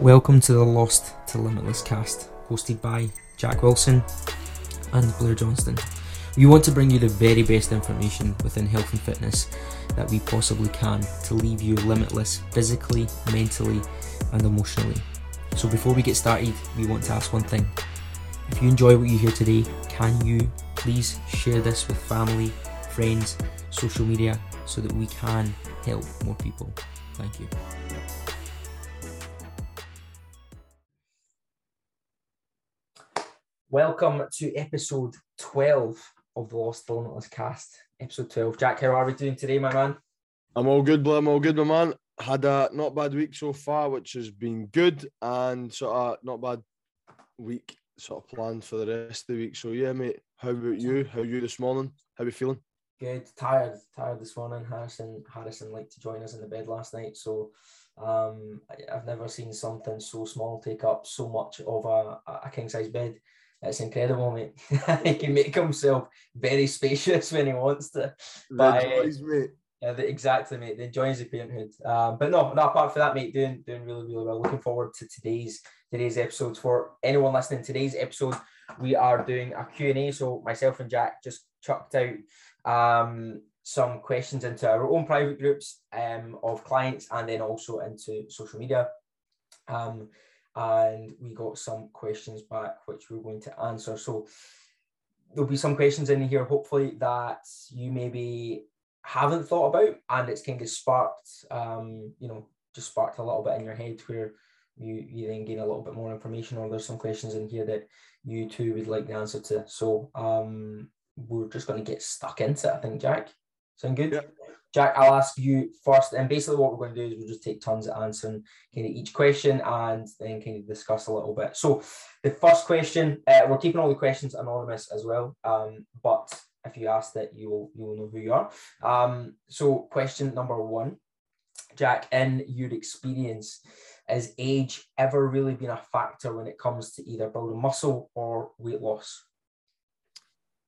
Welcome to the Lost to Limitless cast, hosted by Jack Wilson and Blair Johnston. We want to bring you the very best information within health and fitness that we possibly can to leave you limitless physically, mentally, and emotionally. So, before we get started, we want to ask one thing. If you enjoy what you hear today, can you please share this with family, friends, social media so that we can help more people? Thank you. Welcome to episode 12 of the Lost Limitless cast. Episode 12. Jack, how are we doing today, my man? I'm all good, Blair. I'm all good, my man. Had a not bad week so far, which has been good, and sort of not bad week sort of planned for the rest of the week. So yeah, mate. How about you? How are you this morning? How are you feeling? Good. Tired. Tired this morning. Harrison Harrison liked to join us in the bed last night, so um, I, have never seen something so small take up so much of a, a king size bed. It's incredible, mate. he can make himself very spacious when he wants to. But, joys, mate. Yeah, the, exactly, mate. The enjoys the parenthood. Um, but no, no. Apart from that, mate, doing doing really, really well. Looking forward to today's today's episode. For anyone listening, today's episode we are doing a Q and A. So myself and Jack just chucked out um, some questions into our own private groups um, of clients, and then also into social media. Um, and we got some questions back which we're going to answer. So there'll be some questions in here, hopefully, that you maybe haven't thought about, and it's kind of sparked, um, you know, just sparked a little bit in your head where you you then gain a little bit more information, or there's some questions in here that you too would like the answer to. So um, we're just going to get stuck into it, I think, Jack. Sound good? Yeah. Jack, I'll ask you first, and basically what we're going to do is we'll just take turns of answering kind of each question and then kind of discuss a little bit. So the first question, uh, we're keeping all the questions anonymous as well, um, but if you ask that, you will you will know who you are. Um, so question number one, Jack, in your experience, has age ever really been a factor when it comes to either building muscle or weight loss?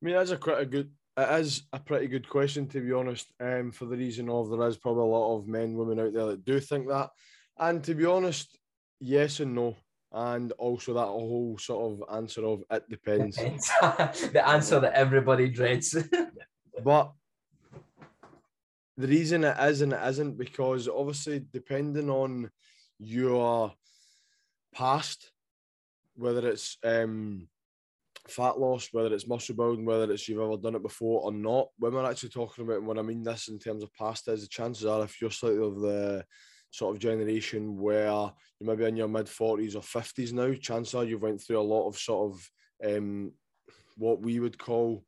I mean, that's a quite a good it is a pretty good question to be honest. Um, for the reason of there is probably a lot of men, women out there that do think that, and to be honest, yes and no, and also that whole sort of answer of it depends. the answer that everybody dreads. but the reason it is and it isn't because obviously depending on your past, whether it's um fat loss, whether it's muscle building, whether it's you've ever done it before or not. When we're actually talking about, and when I mean this in terms of past, is the chances are if you're slightly of the sort of generation where you might be in your mid 40s or 50s now, chances are you've went through a lot of sort of um, what we would call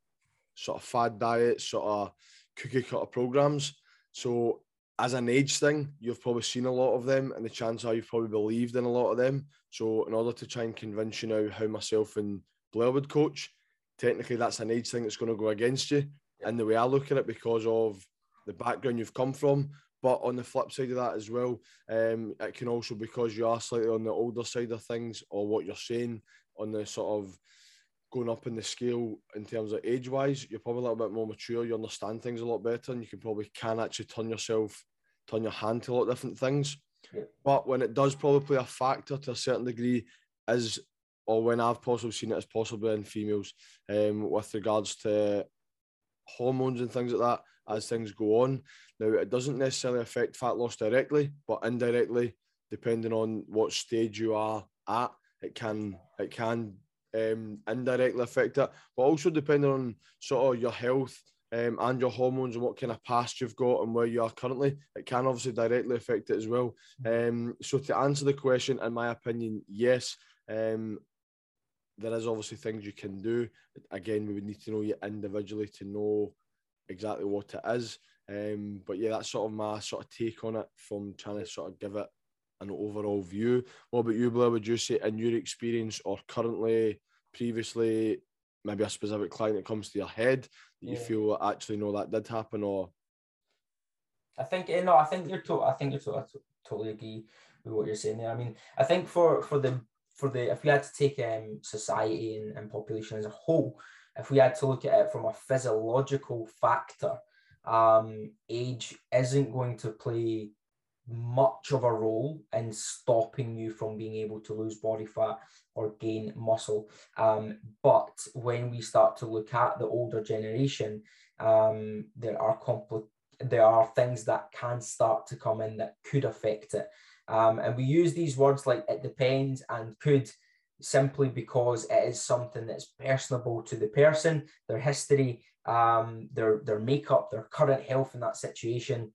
sort of fad diets, sort of cookie cutter programs. So as an age thing, you've probably seen a lot of them, and the chances are you've probably believed in a lot of them. So, in order to try and convince you now how myself and Blair would coach, technically that's an age thing that's going to go against you. And the way I look at it, because of the background you've come from. But on the flip side of that as well, um, it can also because you are slightly on the older side of things, or what you're saying on the sort of going up in the scale in terms of age wise, you're probably a little bit more mature. You understand things a lot better, and you can probably can actually turn yourself, turn your hand to a lot of different things. Yeah. But when it does probably play a factor to a certain degree, is or when I've possibly seen it as possibly in females um, with regards to hormones and things like that as things go on. Now, it doesn't necessarily affect fat loss directly, but indirectly, depending on what stage you are at, it can it can um, indirectly affect it. But also depending on sort of your health um, and your hormones and what kind of past you've got and where you are currently, it can obviously directly affect it as well. Um, so to answer the question, in my opinion, yes. Um, there is obviously things you can do. Again, we would need to know you individually to know exactly what it is. Um, but yeah, that's sort of my sort of take on it from trying to sort of give it an overall view. What about you, Blair? Would you say in your experience or currently, previously, maybe a specific client that comes to your head that yeah. you feel actually know that did happen or? I think you know. I think you're. To- I think you're. To- I totally agree with what you're saying there. I mean, I think for for the for the if we had to take um, society and, and population as a whole, if we had to look at it from a physiological factor, um, age isn't going to play much of a role in stopping you from being able to lose body fat or gain muscle. Um, but when we start to look at the older generation, um, there are compli- there are things that can start to come in that could affect it. Um, and we use these words like it depends and could simply because it is something that's personable to the person, their history, um, their their makeup, their current health in that situation.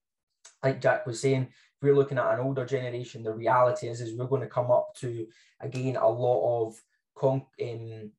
Like Jack was saying, if we're looking at an older generation, the reality is is we're going to come up to again a lot of con- um,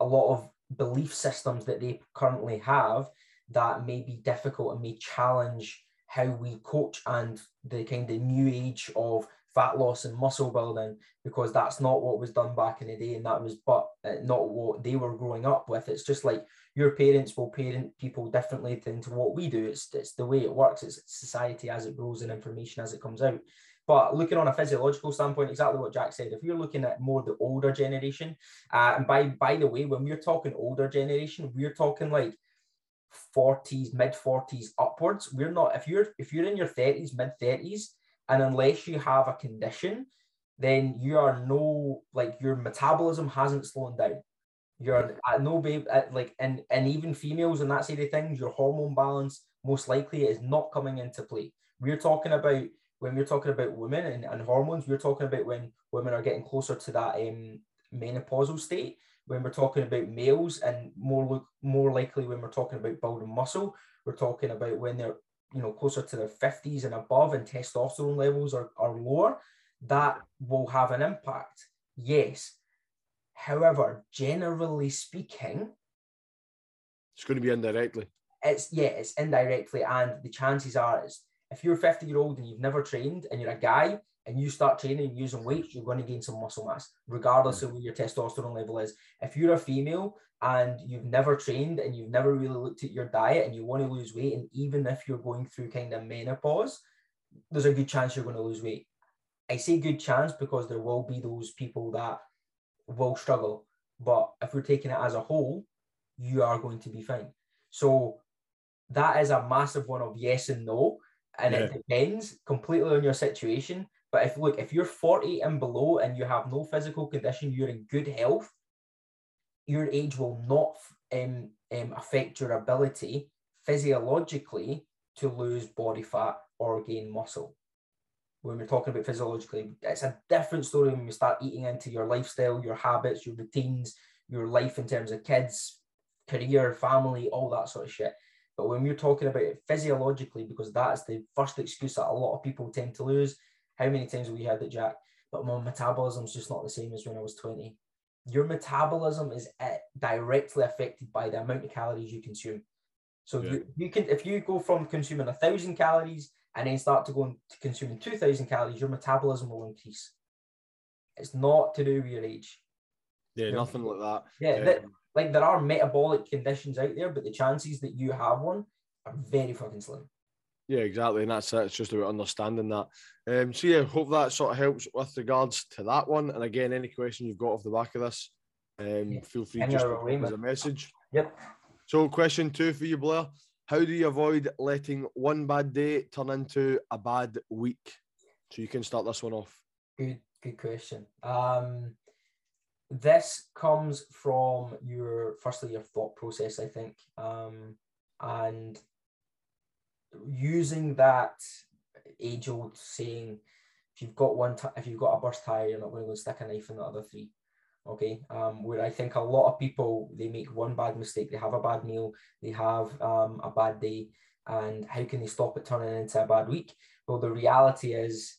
a lot of belief systems that they currently have that may be difficult and may challenge how we coach and the kind of new age of fat loss and muscle building because that's not what was done back in the day and that was but uh, not what they were growing up with. It's just like your parents will parent people differently than to what we do. It's, it's the way it works. It's society as it grows and information as it comes out. But looking on a physiological standpoint exactly what jack said if you're looking at more the older generation uh, and by by the way when we're talking older generation we're talking like 40s mid 40s upwards we're not if you're if you're in your 30s mid 30s and unless you have a condition, then you are no like your metabolism hasn't slowed down. You're at no babe at like and and even females and that side of things, your hormone balance most likely is not coming into play. We're talking about when we're talking about women and, and hormones, we're talking about when women are getting closer to that um, menopausal state. When we're talking about males, and more look more likely when we're talking about building muscle, we're talking about when they're you know closer to their 50s and above and testosterone levels are, are lower that will have an impact yes. However generally speaking it's going to be indirectly. it's yeah it's indirectly and the chances are is if you're 50 year old and you've never trained and you're a guy and you start training using weights, you're going to gain some muscle mass, regardless mm. of what your testosterone level is. If you're a female and you've never trained and you've never really looked at your diet and you want to lose weight, and even if you're going through kind of menopause, there's a good chance you're going to lose weight. I say good chance because there will be those people that will struggle. But if we're taking it as a whole, you are going to be fine. So that is a massive one of yes and no. And yeah. it depends completely on your situation. But if look, if you're 40 and below and you have no physical condition, you're in good health, your age will not um, um, affect your ability physiologically to lose body fat or gain muscle. When we're talking about physiologically, it's a different story when we start eating into your lifestyle, your habits, your routines, your life in terms of kids, career, family, all that sort of shit. But when we're talking about it physiologically, because that's the first excuse that a lot of people tend to lose, how many times have we had it, Jack? But my metabolism's just not the same as when I was 20. Your metabolism is uh, directly affected by the amount of calories you consume. So yeah. you, you can if you go from consuming a thousand calories and then start to go to consuming two thousand calories, your metabolism will increase. It's not to do with your age. Yeah, nothing like that. Yeah, that, like there are metabolic conditions out there, but the chances that you have one are very fucking slim. Yeah, exactly, and that's it. It's just about understanding that. Um, so yeah, hope that sort of helps with regards to that one. And again, any question you've got off the back of this, um, yeah. feel free just to as a message. Yep. So, question two for you, Blair: How do you avoid letting one bad day turn into a bad week? So you can start this one off. Good, good question. Um, this comes from your firstly your thought process, I think, um, and using that age old saying, if you've got one, t- if you've got a burst tire, you're not going to go stick a knife in the other three. Okay. Um, where I think a lot of people they make one bad mistake, they have a bad meal, they have um, a bad day, and how can they stop it turning into a bad week? Well, the reality is,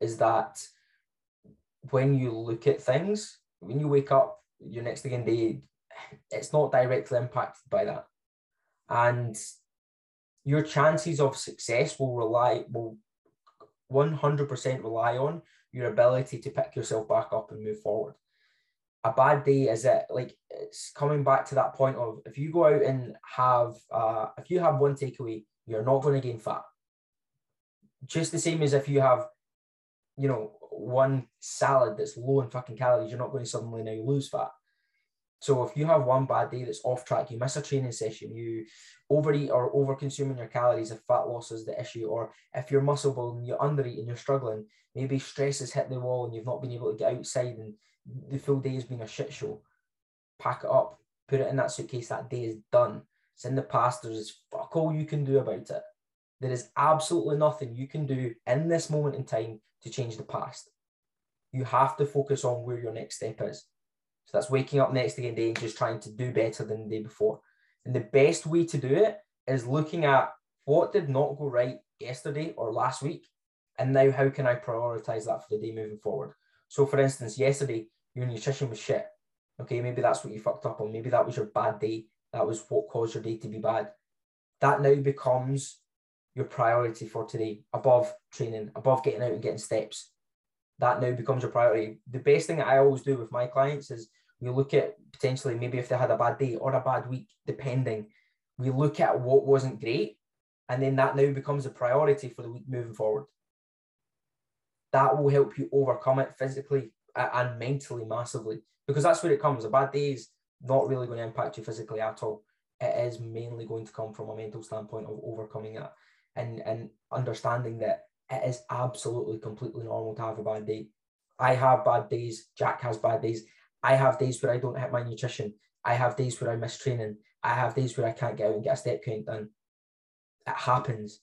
is that when you look at things, when you wake up, your next again day, it's not directly impacted by that. And your chances of success will rely will 100% rely on your ability to pick yourself back up and move forward a bad day is it like it's coming back to that point of if you go out and have uh, if you have one takeaway you're not going to gain fat just the same as if you have you know one salad that's low in fucking calories you're not going to suddenly now lose fat So if you have one bad day that's off track, you miss a training session, you overeat or over consuming your calories if fat loss is the issue, or if you're muscle building, you undereat and you're struggling, maybe stress has hit the wall and you've not been able to get outside and the full day has been a shit show. Pack it up, put it in that suitcase, that day is done. It's in the past, there's fuck all you can do about it. There is absolutely nothing you can do in this moment in time to change the past. You have to focus on where your next step is. So that's waking up next day and day and just trying to do better than the day before. And the best way to do it is looking at what did not go right yesterday or last week, and now how can I prioritize that for the day moving forward. So, for instance, yesterday your nutrition was shit. Okay, maybe that's what you fucked up on. Maybe that was your bad day. That was what caused your day to be bad. That now becomes your priority for today, above training, above getting out and getting steps. That now becomes your priority. The best thing that I always do with my clients is we look at potentially maybe if they had a bad day or a bad week, depending. We look at what wasn't great, and then that now becomes a priority for the week moving forward. That will help you overcome it physically and mentally massively because that's where it comes. A bad day is not really going to impact you physically at all. It is mainly going to come from a mental standpoint of overcoming that and and understanding that it is absolutely completely normal to have a bad day. I have bad days. Jack has bad days. I have days where I don't hit my nutrition. I have days where I miss training. I have days where I can't get out and get a step count done. It happens.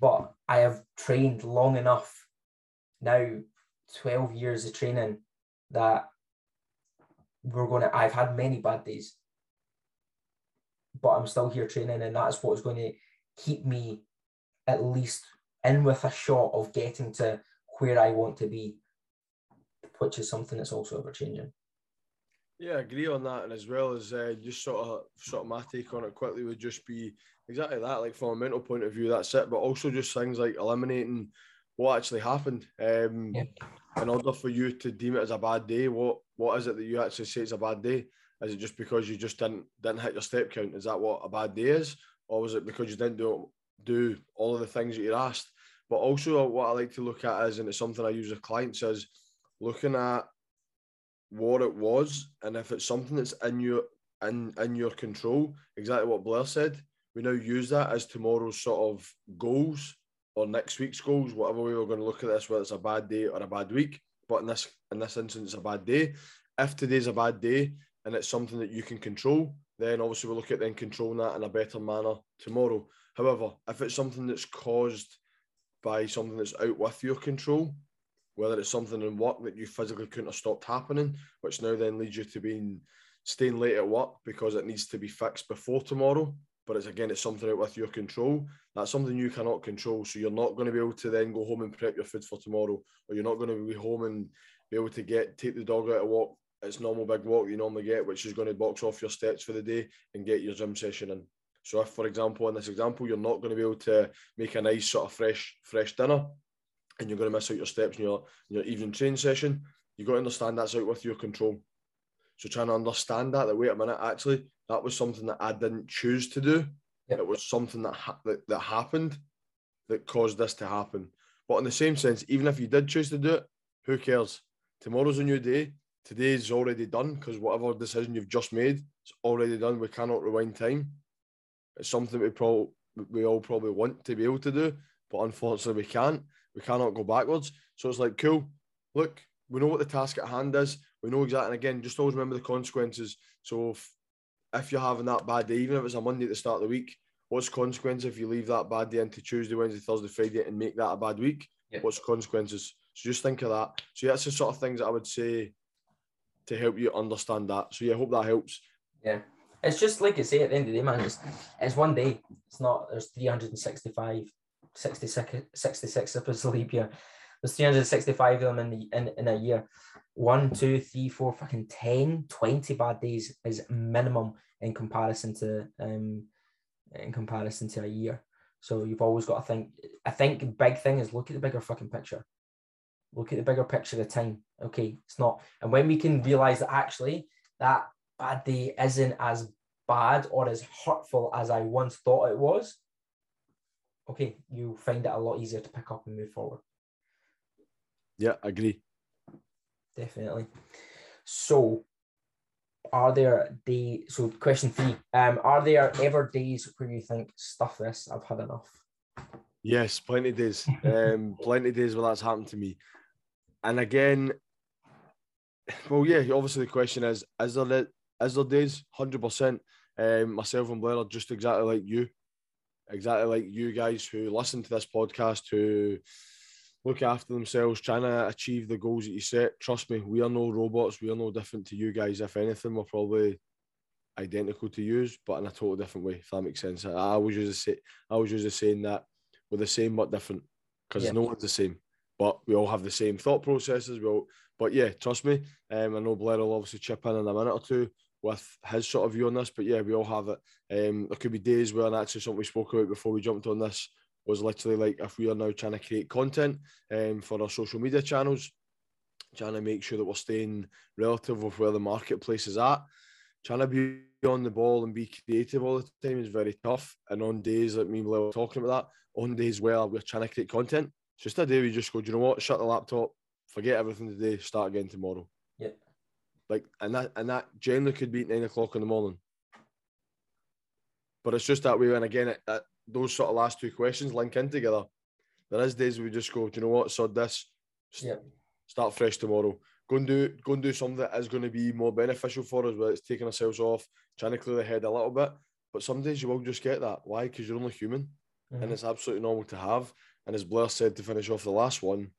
But I have trained long enough now, 12 years of training, that we're going to, I've had many bad days. But I'm still here training, and that's what's going to keep me at least in with a shot of getting to where I want to be, which is something that's also ever changing. Yeah, I agree on that, and as well as uh, just sort of sort of my take on it quickly would just be exactly that. Like from a mental point of view, that's it. But also just things like eliminating what actually happened. Um, yeah. In order for you to deem it as a bad day, what what is it that you actually say it's a bad day? Is it just because you just didn't didn't hit your step count? Is that what a bad day is, or was it because you didn't do do all of the things that you're asked? But also, what I like to look at is, and it's something I use with clients, is looking at what it was, and if it's something that's in your in in your control, exactly what Blair said, we now use that as tomorrow's sort of goals or next week's goals, whatever way we're going to look at this, whether it's a bad day or a bad week. But in this in this instance, a bad day. If today's a bad day and it's something that you can control, then obviously we'll look at then controlling that in a better manner tomorrow. However, if it's something that's caused by something that's out with your control, whether it's something in work that you physically couldn't have stopped happening, which now then leads you to being staying late at work because it needs to be fixed before tomorrow. But it's again, it's something out with your control. That's something you cannot control. So you're not going to be able to then go home and prep your food for tomorrow, or you're not going to be home and be able to get take the dog out to walk its normal big walk you normally get, which is going to box off your steps for the day and get your gym session in. So if, for example, in this example, you're not going to be able to make a nice sort of fresh fresh dinner, and you're going to miss out your steps in your in your evening training session, you've got to understand that's out with your control. So trying to understand that, that wait a minute, actually, that was something that I didn't choose to do. Yep. It was something that, ha- that that happened that caused this to happen. But in the same sense, even if you did choose to do it, who cares? Tomorrow's a new day. Today's already done because whatever decision you've just made, it's already done. We cannot rewind time. It's something we probably we all probably want to be able to do, but unfortunately we can't. We cannot go backwards. So it's like, cool. Look, we know what the task at hand is. We know exactly. And again, just always remember the consequences. So if, if you're having that bad day, even if it's a Monday at the start of the week, what's consequence if you leave that bad day into Tuesday, Wednesday, Thursday, Friday, and make that a bad week? Yeah. What's consequences? So just think of that. So yeah, that's the sort of things that I would say to help you understand that. So yeah, I hope that helps. Yeah. It's just like you say at the end of the day, man, it's, it's one day. It's not, there's 365, 66, 66 if it's a leap year. There's 365 of them in, the, in, in a year. One, two, three, four, fucking 10, 20 bad days is minimum in comparison to um in comparison to a year. So you've always got to think. I think big thing is look at the bigger fucking picture. Look at the bigger picture of time. Okay, it's not. And when we can realize that actually that bad day isn't as bad or as hurtful as I once thought it was, okay, you find it a lot easier to pick up and move forward. Yeah, I agree. Definitely. So are there days? So question three: um, Are there ever days where you think, "Stuff this, I've had enough"? Yes, plenty of days. Um, plenty of days where that's happened to me. And again, well, yeah, obviously the question is, is there is there days? Hundred percent. Um, myself and Blair are just exactly like you, exactly like you guys who listen to this podcast, who look after themselves, trying to achieve the goals that you set. Trust me, we are no robots. We are no different to you guys. If anything, we're probably identical to you, but in a total different way. If that makes sense. I always use the say, I always use the saying that we're the same but different because yeah. no one's the same, but we all have the same thought processes. We all, but yeah, trust me. Um, I know Blair will obviously chip in in a minute or two with his sort of view on this, but yeah, we all have it. Um, there could be days where, and actually something we spoke about before we jumped on this was literally like if we are now trying to create content um, for our social media channels, trying to make sure that we're staying relative with where the marketplace is at. Trying to be on the ball and be creative all the time is very tough. And on days like me and Blair were talking about that, on days where we're trying to create content, it's just a day we just go, do you know what? Shut the laptop, forget everything today, start again tomorrow. Like and that and that generally could be nine o'clock in the morning. But it's just that way. And again, it, it, those sort of last two questions link in together. There is days we just go, do you know what? So this, yeah. start fresh tomorrow. Go and do go and do something that is going to be more beneficial for us, whether it's taking ourselves off, trying to clear the head a little bit. But some days you will just get that. Why? Because you're only human, mm-hmm. and it's absolutely normal to have. And as Blair said to finish off the last one,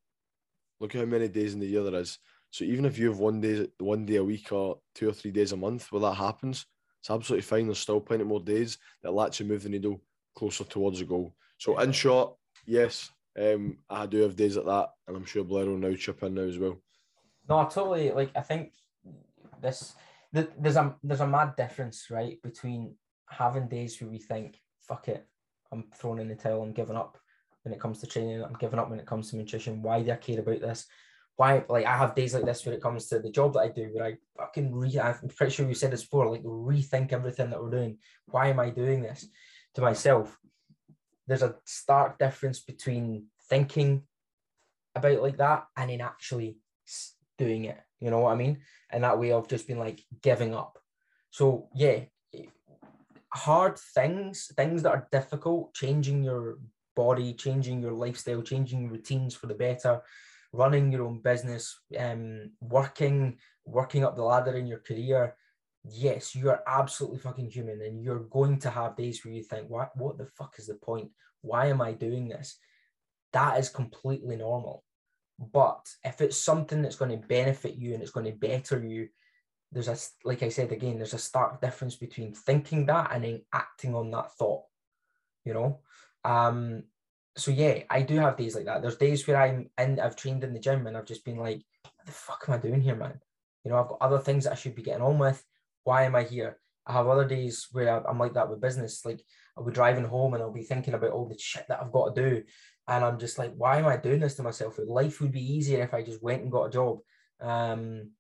look how many days in the year there is. So even if you have one day, one day a week, or two or three days a month where that happens, it's absolutely fine. There's still plenty more days that will actually move the needle closer towards the goal. So in short, yes, um, I do have days like that, and I'm sure Blair will now chip in now as well. No, I totally like. I think this the, there's a there's a mad difference, right, between having days where we think, "Fuck it, I'm throwing in the towel, I'm giving up." When it comes to training, I'm giving up when it comes to nutrition. Why do I care about this? Why, like, I have days like this when it comes to the job that I do, where I fucking re. I'm pretty sure we said this before, like, rethink everything that we're doing. Why am I doing this? to myself, there's a stark difference between thinking about like that and then actually doing it. You know what I mean? And that way of just being like giving up. So yeah, hard things, things that are difficult, changing your body, changing your lifestyle, changing routines for the better, running your own business, um, working, working up the ladder in your career, yes, you are absolutely fucking human and you're going to have days where you think, what, what the fuck is the point? Why am I doing this? That is completely normal. But if it's something that's going to benefit you and it's going to better you, there's a, like I said again, there's a stark difference between thinking that and then acting on that thought, you know? Um, so yeah, I do have days like that. There's days where I'm in, I've trained in the gym and I've just been like, what the fuck am I doing here, man? You know, I've got other things that I should be getting on with why am I here? I have other days where I'm like that with business. Like I'll be driving home and I'll be thinking about all the shit that I've got to do. And I'm just like, why am I doing this to myself? Life would be easier if I just went and got a job. Um,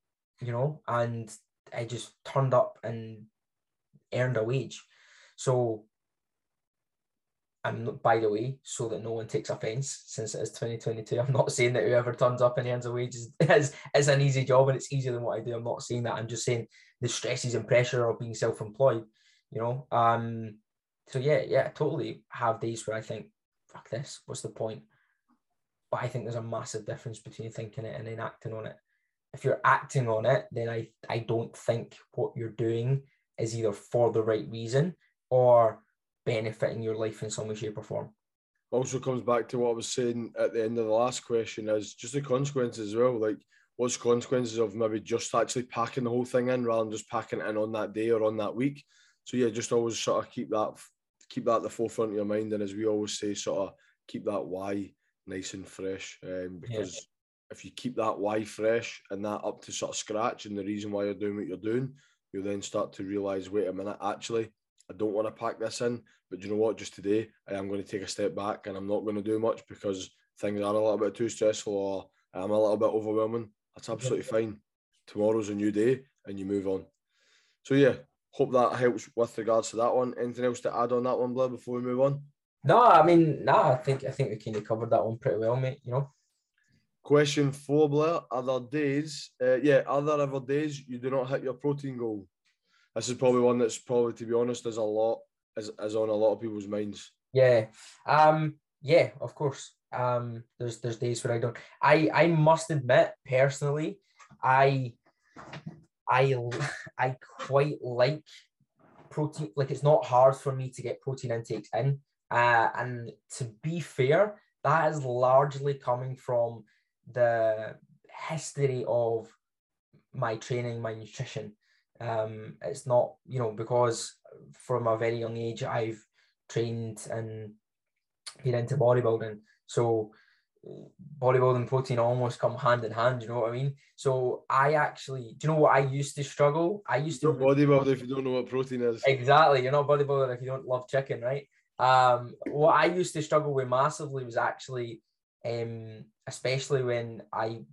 you know, and I just turned up and earned a wage. So and by the way, so that no one takes offence, since it is 2022, I'm not saying that whoever turns up and earns a wage is, is, is an easy job and it's easier than what I do. I'm not saying that. I'm just saying the stresses and pressure of being self-employed, you know. Um, so yeah, yeah, totally have days where I think, fuck this, what's the point? But I think there's a massive difference between thinking it and then acting on it. If you're acting on it, then I I don't think what you're doing is either for the right reason or benefiting your life in some way, shape, or form. Also comes back to what I was saying at the end of the last question is just the consequences as well. Like what's consequences of maybe just actually packing the whole thing in rather than just packing it in on that day or on that week. So yeah, just always sort of keep that keep that at the forefront of your mind. And as we always say, sort of keep that why nice and fresh. Um, because yeah. if you keep that why fresh and that up to sort of scratch and the reason why you're doing what you're doing, you'll then start to realise, wait a minute, actually, I don't want to pack this in, but you know what? Just today, I am going to take a step back and I'm not going to do much because things are a little bit too stressful or I'm a little bit overwhelming. That's absolutely fine. Tomorrow's a new day and you move on. So, yeah, hope that helps with regards to that one. Anything else to add on that one, Blair, before we move on? No, I mean, no, I think I think we kind of covered that one pretty well, mate. You know. Question four, Blair. Are there days? Uh, yeah, are there ever days you do not hit your protein goal? This is probably one that's probably, to be honest, is a lot is, is on a lot of people's minds. Yeah. Um, yeah, of course. Um, there's there's days where I don't. I I must admit personally, I I I quite like protein. Like it's not hard for me to get protein intakes in. Uh, and to be fair, that is largely coming from the history of my training, my nutrition. Um, it's not, you know, because from a very young age I've trained and been into bodybuilding. So bodybuilding and protein almost come hand in hand, you know what I mean? So I actually do you know what I used to struggle? I used to bodybuilder if you don't know what protein is. Exactly. You're not bodybuilder if you don't love chicken, right? Um what I used to struggle with massively was actually um especially when I you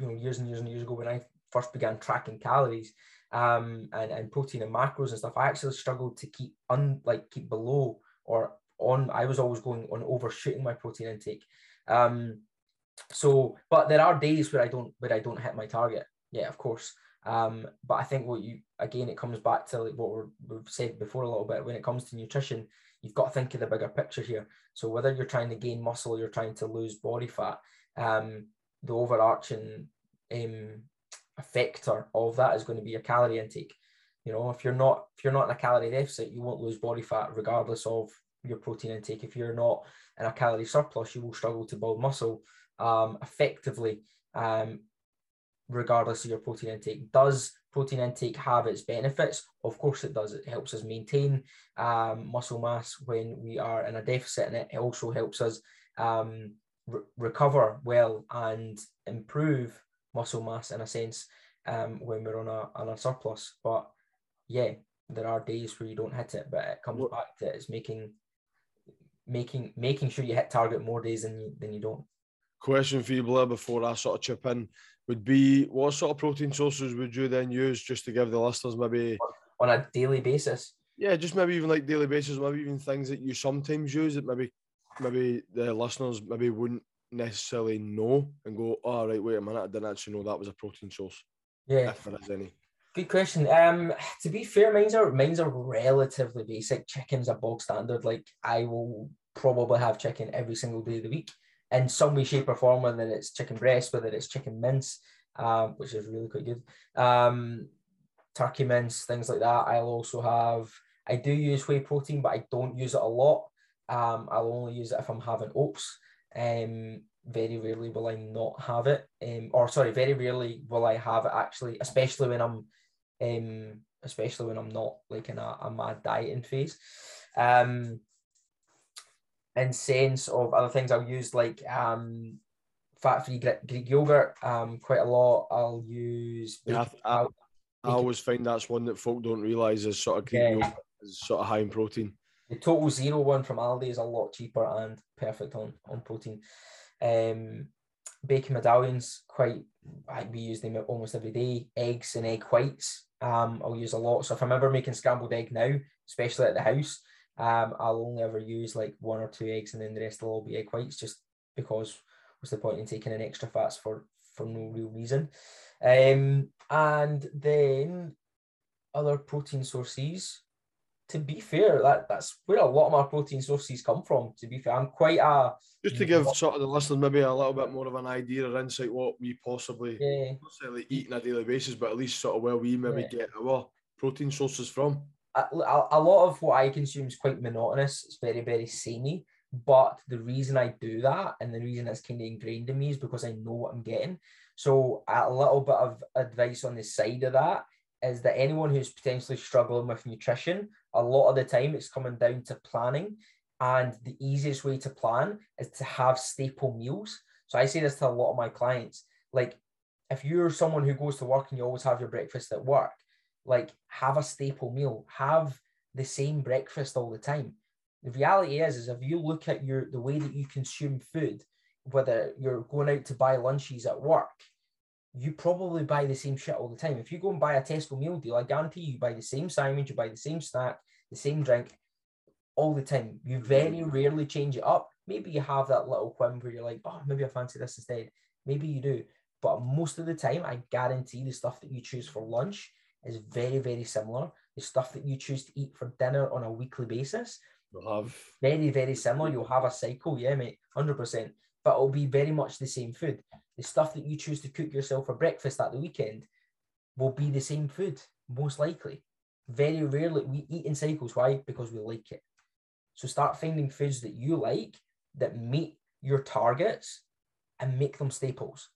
know years and years and years ago when I first began tracking calories um and, and protein and macros and stuff, I actually struggled to keep un like keep below or on I was always going on overshooting my protein intake. Um, so, but there are days where I don't where I don't hit my target. Yeah, of course. Um, but I think what you again, it comes back to like what we have said before a little bit. When it comes to nutrition, you've got to think of the bigger picture here. So whether you're trying to gain muscle, you're trying to lose body fat, um, the overarching um, factor of that is going to be your calorie intake. You know, if you're not if you're not in a calorie deficit, you won't lose body fat regardless of your protein intake. If you're not in a calorie surplus, you will struggle to build muscle um, effectively, um, regardless of your protein intake. Does protein intake have its benefits? Of course, it does. It helps us maintain um, muscle mass when we are in a deficit, and it also helps us um, re- recover well and improve muscle mass in a sense um, when we're on a on a surplus. But yeah, there are days where you don't hit it, but it comes back to it's making making making sure you hit target more days than you than you don't. Question for you, Blair, before I sort of chip in, would be what sort of protein sources would you then use just to give the listeners maybe on a daily basis? Yeah, just maybe even like daily basis, maybe even things that you sometimes use that maybe maybe the listeners maybe wouldn't necessarily know and go, oh right, wait a minute, I didn't actually know that was a protein source. Yeah. If there is any. Good question. Um, to be fair, mine's are mine's are relatively basic. Chicken's a bog standard. Like I will probably have chicken every single day of the week in some way, shape, or form, whether it's chicken breast, whether it's chicken mince, um, which is really quite good. Um, turkey mince, things like that. I'll also have. I do use whey protein, but I don't use it a lot. Um, I'll only use it if I'm having oats. Um, very rarely will I not have it. Um, or sorry, very rarely will I have it actually, especially when I'm um, especially when I'm not like in a, a mad dieting phase. Um, in sense of other things, I'll use like um, fat-free Greek yogurt um, quite a lot. I'll use. Yeah, I, I, I, always find that's one that folk don't realise is sort of Greek yeah. yogurt is sort of high in protein. The total zero one from Aldi is a lot cheaper and perfect on on protein. Um, bacon medallions, quite I, we use them almost every day. Eggs and egg whites, um, I'll use a lot. So if I'm ever making scrambled egg now, especially at the house, um, I'll only ever use like one or two eggs, and then the rest will all be egg whites, just because what's the point in taking in extra fats for for no real reason. Um, and then other protein sources to be fair, that that's where a lot of my protein sources come from. To be fair, I'm quite a just to give sort of the listeners maybe a little bit more of an idea or insight what we possibly yeah. necessarily eat on a daily basis, but at least sort of where we maybe yeah. get our protein sources from. A, a, a lot of what I consume is quite monotonous. It's very very samey. But the reason I do that and the reason it's kind of ingrained in me is because I know what I'm getting. So a little bit of advice on the side of that is that anyone who's potentially struggling with nutrition, a lot of the time it's coming down to planning. And the easiest way to plan is to have staple meals. So I say this to a lot of my clients. Like, if you're someone who goes to work and you always have your breakfast at work, like have a staple meal, have the same breakfast all the time. The reality is, is if you look at your the way that you consume food, whether you're going out to buy lunches at work, you probably buy the same shit all the time. If you go and buy a Tesco meal deal, I guarantee you buy the same sandwich, you buy the same snack, the same drink all the time. You very mm. rarely change it up. Maybe you have that little whim where you're like, oh, maybe I fancy this instead. Maybe you do. But most of the time, I guarantee the stuff that you choose for lunch is very, very similar. the stuff that you choose to eat for dinner on a weekly basis, You'll have very, very similar. You'll have a cycle, yeah, mate, 100%. But it'll be very much the same food. The stuff that you choose to cook yourself for breakfast at the weekend will be the same food, most likely. Very rarely, we eat in cycles. Why? Because we like it. So start finding foods that you like that meet your targets and make them staples.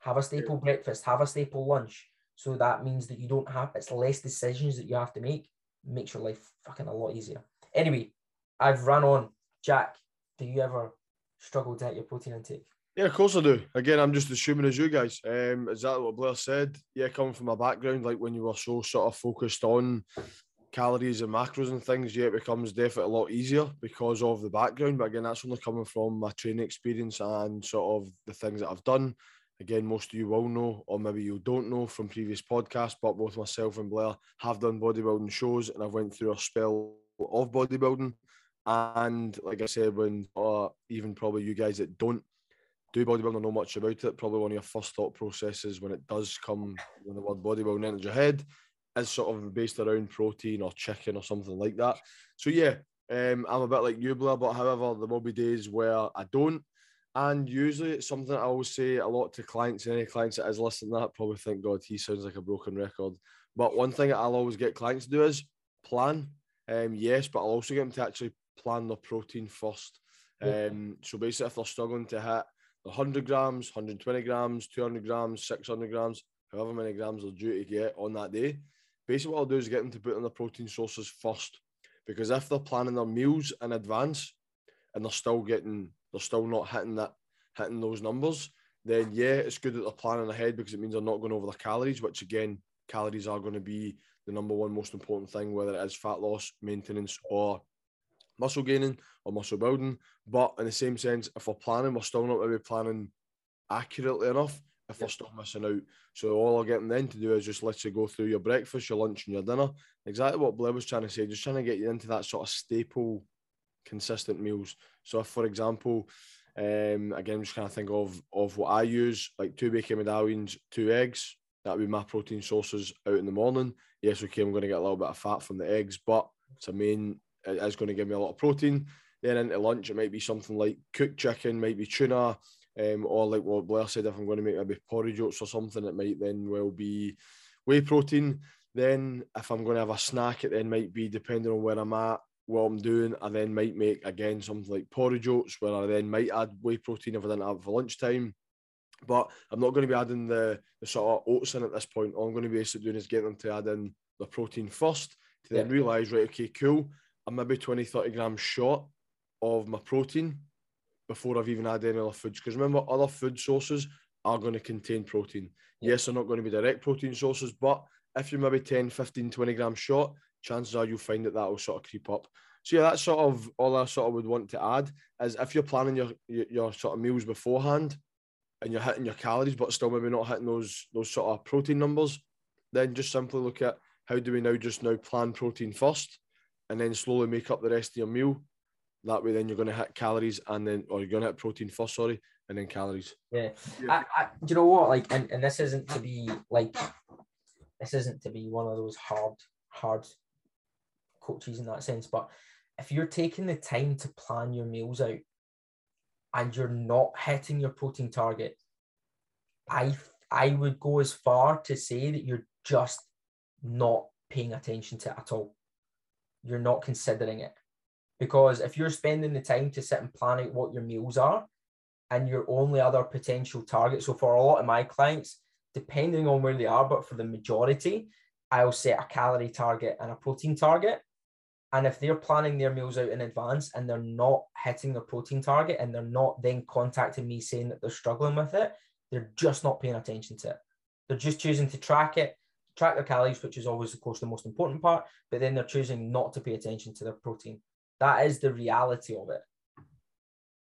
Have a staple breakfast, have a staple lunch. So that means that you don't have, it's less decisions that you have to make. Makes your life fucking a lot easier. Anyway, I've run on. Jack, do you ever struggle to hit your protein intake? Yeah, of course I do. Again, I'm just assuming as you guys. Um, exactly what Blair said. Yeah, coming from a background like when you were so sort of focused on calories and macros and things, yeah, it becomes definitely a lot easier because of the background. But again, that's only coming from my training experience and sort of the things that I've done. Again, most of you will know, or maybe you don't know from previous podcasts, but both myself and Blair have done bodybuilding shows, and I've went through a spell of bodybuilding. And like I said, when uh, even probably you guys that don't do bodybuilding know much about it, probably one of your first thought processes when it does come when the word bodybuilding enters your head is sort of based around protein or chicken or something like that. So yeah, um, I'm a bit like you, Blair, but however, there will be days where I don't. And usually it's something I always say a lot to clients, and any clients that is listening that probably think, God, he sounds like a broken record. But one thing I'll always get clients to do is plan. Um, yes, but I'll also get them to actually plan their protein first. Um, so basically, if they're struggling to hit 100 grams, 120 grams, 200 grams, 600 grams, however many grams they're due to get on that day, basically what I'll do is get them to put in their protein sources first. Because if they're planning their meals in advance and they're still getting, they're still not hitting that, hitting those numbers, then yeah, it's good that they're planning ahead because it means they're not going over their calories, which again, calories are going to be the number one most important thing, whether it is fat loss, maintenance, or muscle gaining or muscle building. But in the same sense, if we're planning, we're still not maybe planning accurately enough if we're still missing out. So all I'll get them then to do is just let you go through your breakfast, your lunch, and your dinner. Exactly what Blair was trying to say, just trying to get you into that sort of staple, consistent meals. So if, for example, um, again, I'm just kind of think of of what I use, like two bacon medallions, two eggs. That would be my protein sources out in the morning. Yes, okay, I'm going to get a little bit of fat from the eggs, but it's a main, it is going to give me a lot of protein. Then into lunch, it might be something like cooked chicken, might be tuna, um, or like what Blair said, if I'm going to make maybe porridge oats or something, it might then well be whey protein. Then if I'm going to have a snack, it then might be depending on where I'm at, what I'm doing. I then might make again something like porridge oats, where I then might add whey protein if I didn't have it for lunchtime. But I'm not going to be adding the, the sort of oats in at this point. All I'm going to be basically doing is getting them to add in the protein first to then realise, right, okay, cool. I'm maybe 20, 30 grams short of my protein before I've even added any other foods. Because remember, other food sources are going to contain protein. Yes, they're not going to be direct protein sources, but if you're maybe 10, 15, 20 grams short, chances are you'll find that that will sort of creep up. So yeah, that's sort of all I sort of would want to add is if you're planning your, your, your sort of meals beforehand and you're hitting your calories, but still maybe not hitting those those sort of protein numbers, then just simply look at how do we now just now plan protein first and then slowly make up the rest of your meal that way, then you're going to hit calories and then, or you're going to hit protein first, sorry, and then calories. Yeah. yeah. I, I, do you know what? Like, and, and this isn't to be like, this isn't to be one of those hard, hard coaches in that sense. But if you're taking the time to plan your meals out and you're not hitting your protein target, I I would go as far to say that you're just not paying attention to it at all. You're not considering it. Because if you're spending the time to sit and plan out what your meals are and your only other potential target, so for a lot of my clients, depending on where they are, but for the majority, I'll set a calorie target and a protein target. And if they're planning their meals out in advance and they're not hitting their protein target and they're not then contacting me saying that they're struggling with it, they're just not paying attention to it. They're just choosing to track it, track their calories, which is always, of course, the most important part, but then they're choosing not to pay attention to their protein. That is the reality of it.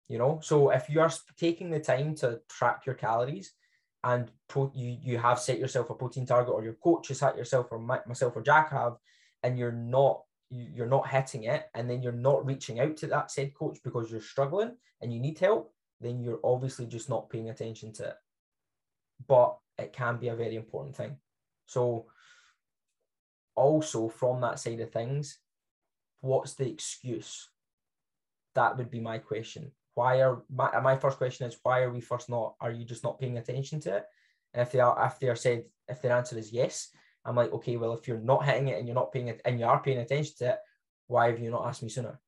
You know, so if you are taking the time to track your calories and pro- you you have set yourself a protein target, or your coach has set yourself, or my, myself or Jack have, and you're not you're not hitting it, and then you're not reaching out to that said coach because you're struggling and you need help, then you're obviously just not paying attention to it. But it can be a very important thing. So also from that side of things, what's the excuse? That would be my question. Why are my, my first question is why are we first not? Are you just not paying attention to it? And if they are, if they are said, if their answer is yes, I'm like, okay, well, if you're not hitting it and you're not paying it and you are paying attention to it, why have you not asked me sooner?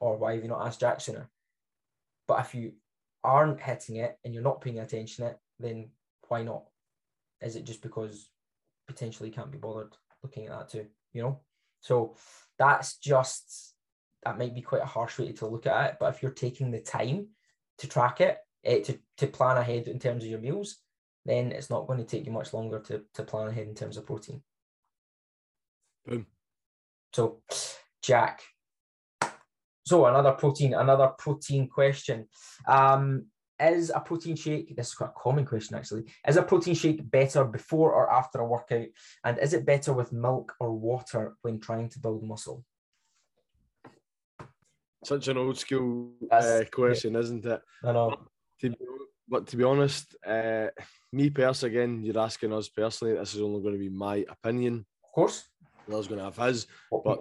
Or why have you not asked Jack sooner? But if you aren't hitting it and you're not paying attention to it, then why not? Is it just because potentially can't be bothered looking at that too? You know? So that's just that might be quite a harsh way to look at it. But if you're taking the time to track it, eh, to, to plan ahead in terms of your meals, then it's not going to take you much longer to, to plan ahead in terms of protein. Boom. So, Jack. So another protein, another protein question. Um, is a protein shake, this is quite a common question actually, is a protein shake better before or after a workout? And is it better with milk or water when trying to build muscle? Such an old school uh, question, isn't it? I know. To be, but to be honest, uh, me personally, again, you're asking us personally, this is only going to be my opinion. Of course. Will's going to have his, but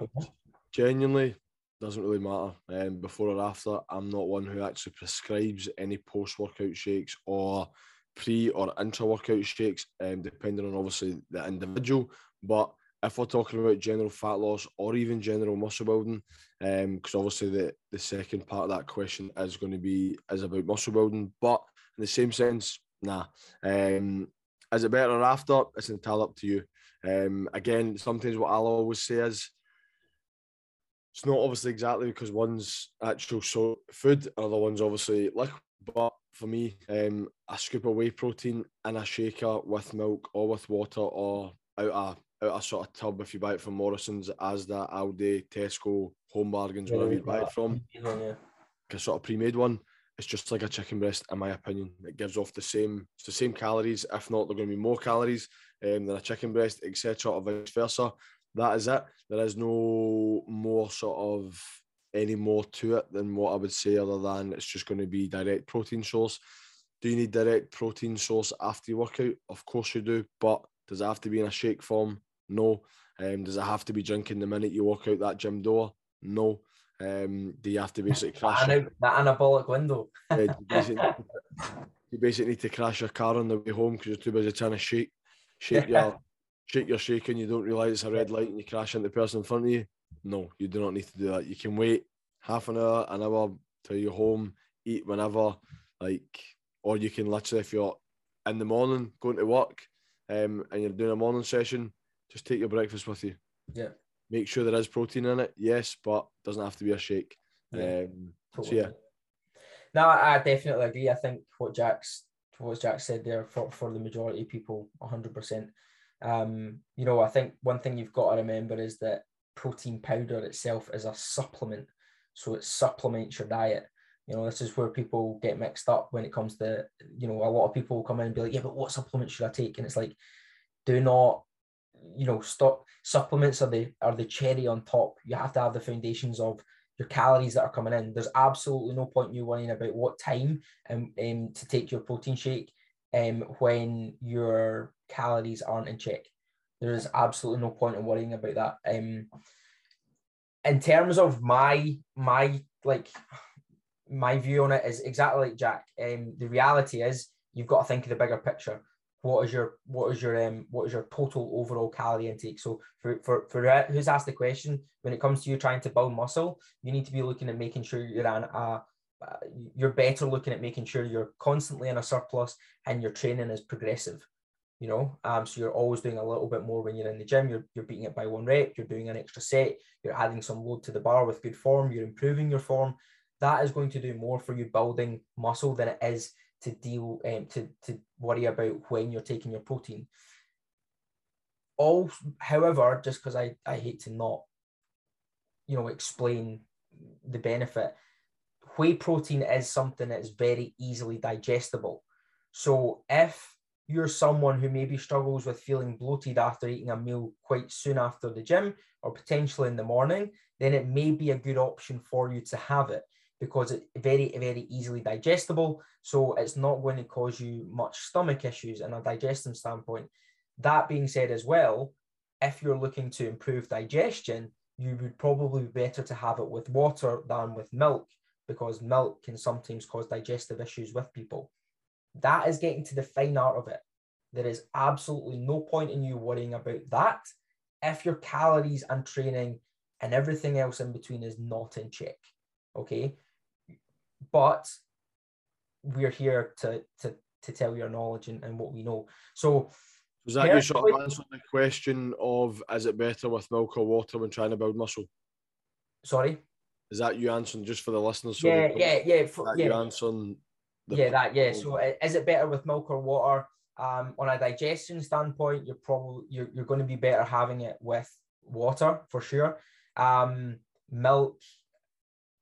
genuinely, doesn't really matter. Um, before or after, I'm not one who actually prescribes any post workout shakes or pre or intra workout shakes, um, depending on obviously the individual. But if we're talking about general fat loss or even general muscle building, because um, obviously the, the second part of that question is going to be is about muscle building, but in the same sense, nah. Um, is it better or after? It's entirely up to you. Um, again, sometimes what I'll always say is it's not obviously exactly because one's actual so food, another one's obviously liquid. But for me, um, a scoop of whey protein in a shaker with milk or with water or out a out a sort of tub if you buy it from Morrison's, Asda, Aldi, Tesco, Home Bargains, yeah, wherever you buy it from. Yeah. A sort of pre-made one. It's just like a chicken breast, in my opinion. It gives off the same, it's the same calories. If not, they're going to be more calories um, than a chicken breast, etc., or vice versa that is it. There is no more sort of any more to it than what I would say, other than it's just going to be direct protein source. Do you need direct protein source after your workout? Of course you do, but does it have to be in a shake form? No. Um, does it have to be drinking the minute you walk out that gym door? No. Um, do you have to basically crash that, that anabolic window? you, basically you, basically need to crash your car on the way home because you're too busy trying to shake, shake your shake your shake and you don't realise it's a red light and you crash into the person in front of you. No, you do not need to do that. You can wait half an hour, an hour till you're home, eat whenever, like, or you can literally, if you're in the morning going to work um, and you're doing a morning session, just take your breakfast with you. Yeah. Make sure there is protein in it, yes, but doesn't have to be a shake. Yeah. Um, totally. So yeah. No, I definitely agree. I think what Jack's what Jack said there for, for the majority of people, hundred percent. Um, you know, I think one thing you've got to remember is that protein powder itself is a supplement. So it supplements your diet. You know, this is where people get mixed up when it comes to, you know, a lot of people come in and be like, yeah, but what supplement should I take? And it's like, do not, you know, stop. Supplements are the are the cherry on top. You have to have the foundations of your calories that are coming in. There's absolutely no point in you worrying about what time um, um to take your protein shake um, when your calories aren't in check. There is absolutely no point in worrying about that. Um, in terms of my my like my view on it is exactly like Jack. Um, the reality is you've got to think of the bigger picture. What is your what is your um what is your total overall calorie intake? So for for for who's asked the question, when it comes to you trying to build muscle, you need to be looking at making sure you're on a you're better looking at making sure you're constantly in a surplus and your training is progressive you know um so you're always doing a little bit more when you're in the gym. You're, you're beating it by one rep you're doing an extra set you're adding some load to the bar with good form you're improving your form. That is going to do more for you building muscle than it is to deal um, to to worry about when you're taking your protein. All however just because i i hate to not you know explain the benefit whey protein is something that's very easily digestible. So if you're someone who maybe struggles with feeling bloated after eating a meal quite soon after the gym or potentially in the morning, then it may be a good option for you to have it because it's very, very easily digestible. So it's not going to cause you much stomach issues in a digestion standpoint. That being said, as well, if you're looking to improve digestion, you would probably be better to have it with water than with milk because milk can sometimes cause digestive issues with people. That is getting to the fine art of it. There is absolutely no point in you worrying about that if your calories and training and everything else in between is not in check. Okay. But we're here to to to tell your knowledge and, and what we know. So was that you sort of answering the question of is it better with milk or water when trying to build muscle? Sorry? Is that you answering just for the listeners? So yeah, yeah, yeah. For, yeah. You answering yeah, that yeah. So is it better with milk or water? Um, on a digestion standpoint, you're probably you're, you're going to be better having it with water for sure. Um, milk,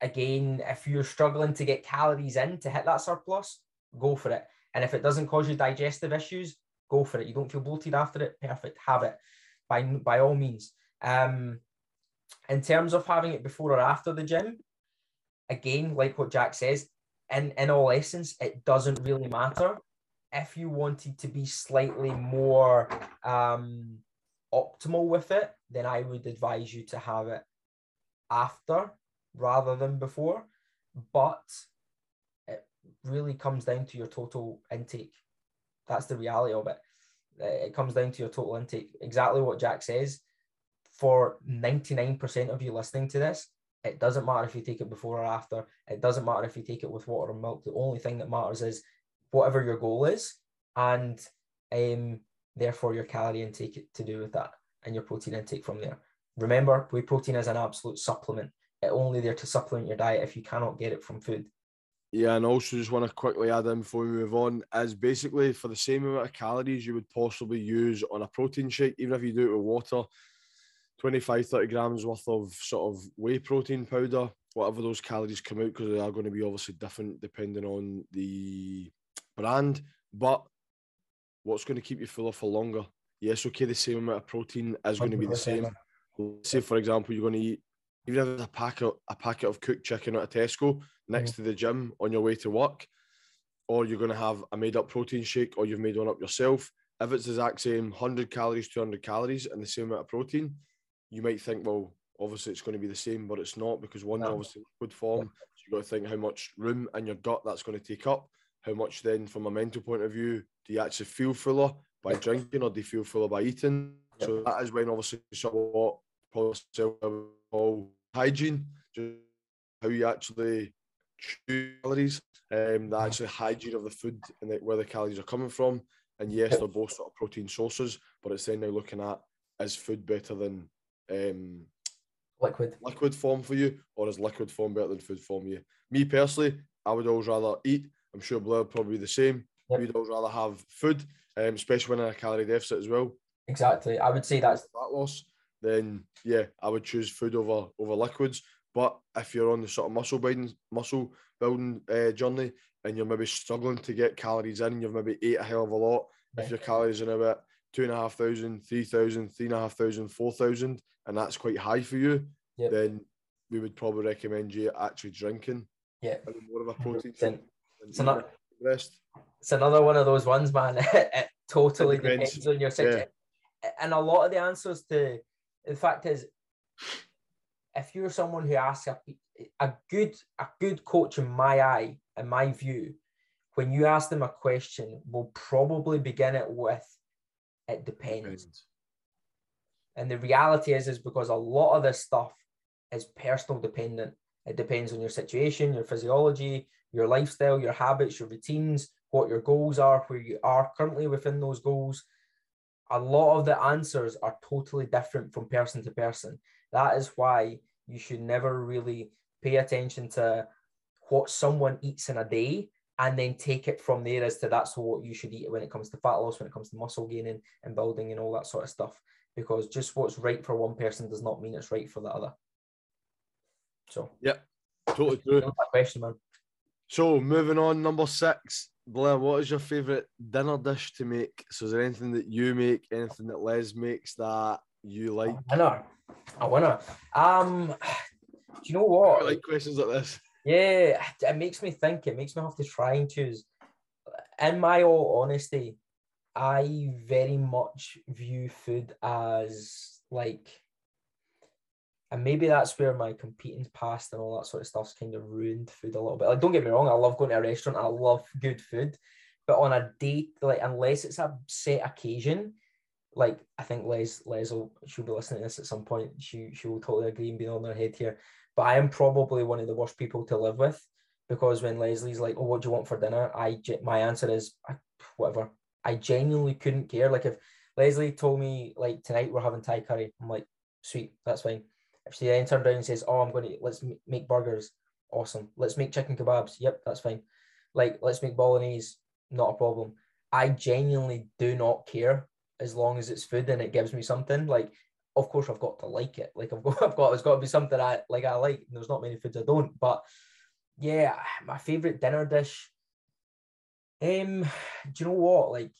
again, if you're struggling to get calories in to hit that surplus, go for it. And if it doesn't cause you digestive issues, go for it. You don't feel bloated after it, perfect, have it by by all means. Um, in terms of having it before or after the gym, again, like what Jack says, in, in all essence, it doesn't really matter. If you wanted to be slightly more um, optimal with it, then I would advise you to have it after rather than before. But it really comes down to your total intake. That's the reality of it. It comes down to your total intake. Exactly what Jack says. For 99% of you listening to this, it doesn't matter if you take it before or after. It doesn't matter if you take it with water or milk. The only thing that matters is whatever your goal is, and um, therefore your calorie intake to do with that, and your protein intake from there. Remember, whey protein is an absolute supplement. It's only there to supplement your diet if you cannot get it from food. Yeah, and also just want to quickly add in before we move on is basically for the same amount of calories you would possibly use on a protein shake, even if you do it with water, 25, 30 grams worth of sort of whey protein powder, whatever those calories come out, because they are going to be obviously different depending on the brand. But what's going to keep you fuller for longer? Yes, okay, the same amount of protein is going to be the same. Say, for example, you're going to eat even if it's a packet a packet of cooked chicken at a Tesco next mm. to the gym on your way to work, or you're going to have a made up protein shake, or you've made one up yourself. If it's the exact same 100 calories, 200 calories, and the same amount of protein, you might think, well, obviously it's going to be the same, but it's not because one's no. obviously liquid form. So you've got to think how much room in your gut that's going to take up. How much then, from a mental point of view, do you actually feel fuller by drinking or do you feel fuller by eating? So that is when obviously somewhat probably hygiene, just how you actually calories, um, the actual hygiene of the food and the, where the calories are coming from. And yes, they're both sort of protein sources, but it's then now looking at is food better than um, liquid liquid form for you, or is liquid form better than food form for you? Me personally, I would always rather eat. I'm sure Blair probably the same. Yep. We'd always rather have food, um, especially when in a calorie deficit as well. Exactly. I would say that's fat loss. Then yeah, I would choose food over over liquids. But if you're on the sort of muscle building muscle building uh, journey and you're maybe struggling to get calories in, you've maybe ate a hell of a lot. If your calories are about two and a half thousand, three thousand, three and a half thousand, four thousand, and that's quite high for you, yep. then we would probably recommend you actually drinking. Yeah. More of a protein. It's another, rest. it's another one of those ones, man. it totally it depends. depends. on your situation. Yeah. And a lot of the answers to the fact is, if you're someone who asks a, a good a good coach in my eye, in my view, when you ask them a question, will probably begin it with it depends. depends. And the reality is, is because a lot of this stuff is personal dependent. It depends on your situation, your physiology, your lifestyle, your habits, your routines, what your goals are, where you are currently within those goals. A lot of the answers are totally different from person to person. That is why you should never really pay attention to what someone eats in a day and then take it from there as to that's what you should eat when it comes to fat loss, when it comes to muscle gaining and building and all that sort of stuff. Because just what's right for one person does not mean it's right for the other. So yeah, totally true. question, man. So moving on, number six, Blair, what is your favourite dinner dish to make? So is there anything that you make, anything that Les makes that you like? A winner. A winner. Um, do you know what? I like questions like this. Yeah, it makes me think. It makes me have to try and choose. In my all honesty, I very much view food as like, and maybe that's where my competing past and all that sort of stuff's kind of ruined food a little bit. Like, don't get me wrong, I love going to a restaurant, I love good food, but on a date, like unless it's a set occasion, like I think Les Les will she'll be listening to this at some point. She she will totally agree and be on her head here. But I am probably one of the worst people to live with because when Leslie's like, "Oh, what do you want for dinner?" I my answer is whatever. I genuinely couldn't care. Like if Leslie told me like tonight we're having Thai curry, I'm like, sweet, that's fine. If she then turned around and says, "Oh, I'm going to let's make burgers," awesome. Let's make chicken kebabs. Yep, that's fine. Like let's make bolognese, not a problem. I genuinely do not care as long as it's food and it gives me something. Like, of course, I've got to like it. Like I've got, I've got, it's got to be something I like. I like. There's not many foods I don't. But yeah, my favorite dinner dish. Um, do you know what? Like,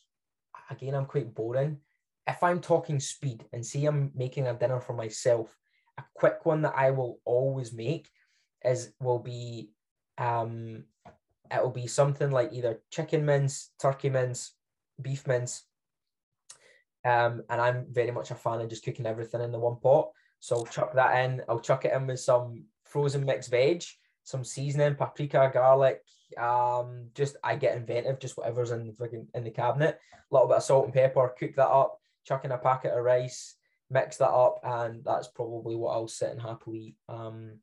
again, I'm quite boring. If I'm talking speed and see I'm making a dinner for myself, a quick one that I will always make is will be um it will be something like either chicken mince, turkey mince, beef mince, um, and I'm very much a fan of just cooking everything in the one pot. So I'll chuck that in. I'll chuck it in with some frozen mixed veg, some seasoning, paprika, garlic. Um, just I get inventive, just whatever's in the in the cabinet. A little bit of salt and pepper. Cook that up. Chuck in a packet of rice. Mix that up, and that's probably what I'll sit and happily. Um,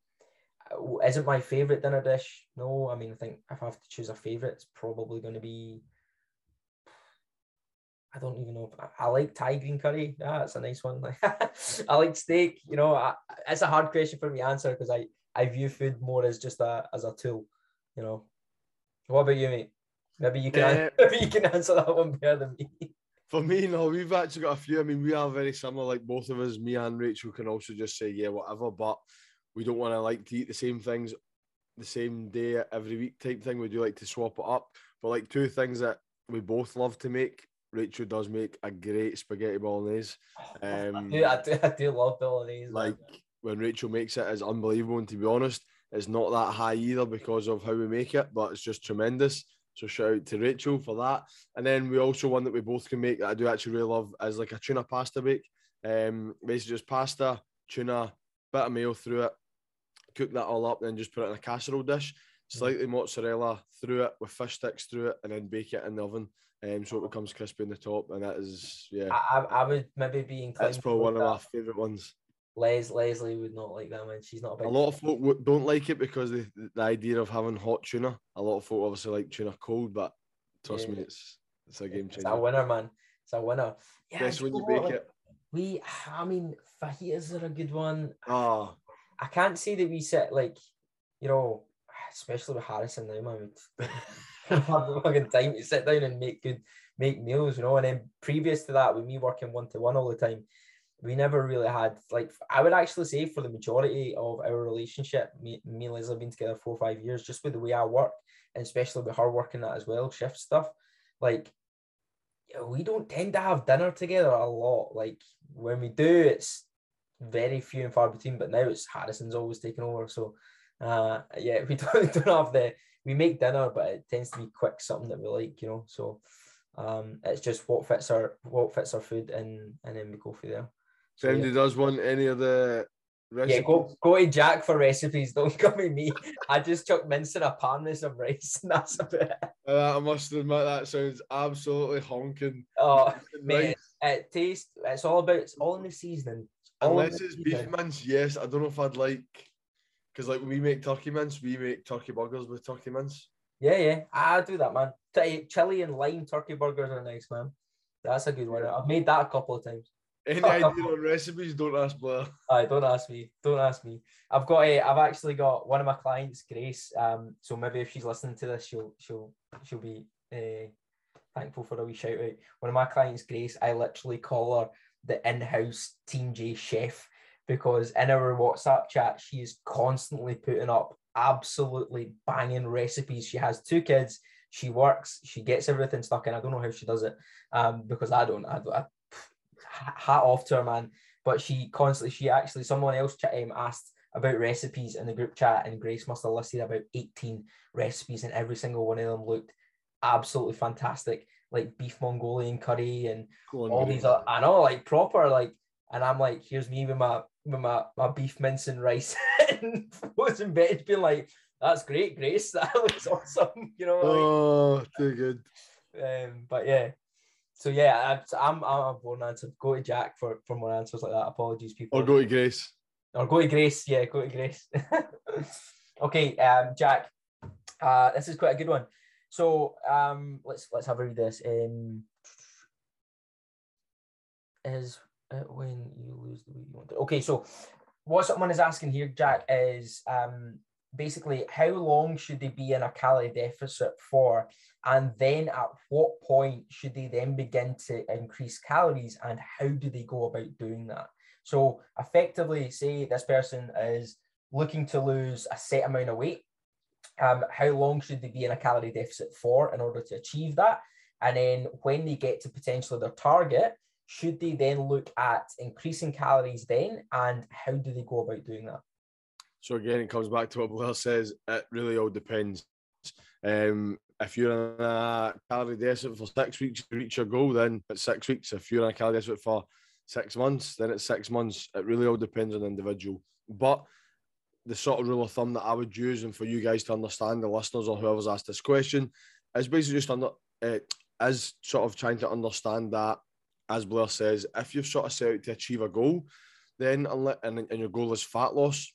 isn't my favorite dinner dish? No, I mean I think if I have to choose a favorite, it's probably going to be I don't even know. I, I like Thai green curry. Yeah, it's a nice one. I like steak. You know, I, it's a hard question for me to answer because I I view food more as just a as a tool. You know. What about you, mate? Maybe you can uh, maybe you can answer that one better than me. For me, no, we've actually got a few. I mean, we are very similar. Like both of us, me and Rachel can also just say yeah, whatever. But we don't want to like to eat the same things the same day every week type thing. We do like to swap it up. But like two things that we both love to make Rachel does make a great spaghetti bolognese. Um, I, do, I, do, I do love bolognese. Like when Rachel makes it, is unbelievable. And to be honest, it's not that high either because of how we make it, but it's just tremendous. So shout out to Rachel for that. And then we also one that we both can make that I do actually really love is like a tuna pasta bake. Um, basically just pasta, tuna, bit of mayo through it, cook that all up, then just put it in a casserole dish, slightly mozzarella through it with fish sticks through it, and then bake it in the oven um, so it becomes crispy in the top, and that is yeah. I, I would maybe be inclined. That's probably one of my favorite ones. Les Leslie would not like that man. She's not a big. A lot of folk don't like it because the, the idea of having hot tuna. A lot of folk obviously like tuna cold, but trust yeah. me, it's it's a game changer. It's a winner, man. It's a winner. Yeah, Best when you bake like, it. We, I mean, fajitas are a good one. Ah. I can't say that we sit like, you know, especially with Harrison now, man. have the fucking time to sit down and make good make meals, you know. And then previous to that, with me working one to one all the time, we never really had like I would actually say for the majority of our relationship, me, me and Liz have been together four or five years, just with the way I work, and especially with her working that as well, shift stuff. Like we don't tend to have dinner together a lot. Like when we do, it's very few and far between. But now it's Harrison's always taking over. So uh yeah, we don't, don't have the we make dinner, but it tends to be quick, something that we like, you know. So um, it's just what fits our what fits our food, and and then we go for there. So, if yeah. does want any of the recipes. Yeah, go go to Jack for recipes. Don't come to me. I just chuck mince in a pan with some rice, and that's about it. Uh, I must admit that sounds absolutely honking. Oh, mate, it tastes. It's all about. It's all in the seasoning. Unless it's beef mince, yes. I don't know if I'd like because like we make turkey mince, we make turkey burgers with turkey mince. Yeah, yeah, I do that, man. Chili and lime turkey burgers are nice, man. That's a good one. I've made that a couple of times. Any idea on recipes? Don't ask Blair. I don't ask me. Don't ask me. I've got a. I've actually got one of my clients, Grace. Um, so maybe if she's listening to this, she'll she'll she'll be uh, thankful for a wee shout out. One of my clients, Grace, I literally call her the in-house Team J chef because in our WhatsApp chat, she is constantly putting up absolutely banging recipes. She has two kids. She works. She gets everything stuck in. I don't know how she does it, um, because I don't. I, I hat off to her, man. But she constantly. She actually. Someone else chat um, asked about recipes in the group chat, and Grace must have listed about eighteen recipes, and every single one of them looked absolutely fantastic. like beef Mongolian curry and all these. Other, I know, like proper, like, and I'm like, here's me with my with my, my beef mince and rice and frozen veg, being like, that's great, Grace. That looks awesome. You know. Oh, too good. Um, but yeah, so yeah, I'm I'm a born answer. Go to Jack for for more answers like that. Apologies, people. Or go to Grace. Or go to Grace. Yeah, go to Grace. okay, um, Jack. Uh, this is quite a good one. So um, let's let's have a read this. Um, is it when you lose the way you want? Okay, so what someone is asking here, Jack, is um, basically how long should they be in a calorie deficit for? And then at what point should they then begin to increase calories? And how do they go about doing that? So effectively say this person is looking to lose a set amount of weight. Um, how long should they be in a calorie deficit for in order to achieve that? And then when they get to potentially their target should they then look at increasing calories then? And how do they go about doing that so again, it comes back to what Blair says. It really all depends. Um, if you're in a calorie deficit for six weeks to reach your goal, then it's six weeks. If you're in a calorie deficit for six months, then it's six months. It really all depends on the individual. But the sort of rule of thumb that I would use, and for you guys to understand, the listeners or whoever's asked this question, is basically just under uh, is sort of trying to understand that, as Blair says, if you've sort of set out to achieve a goal, then and, and your goal is fat loss,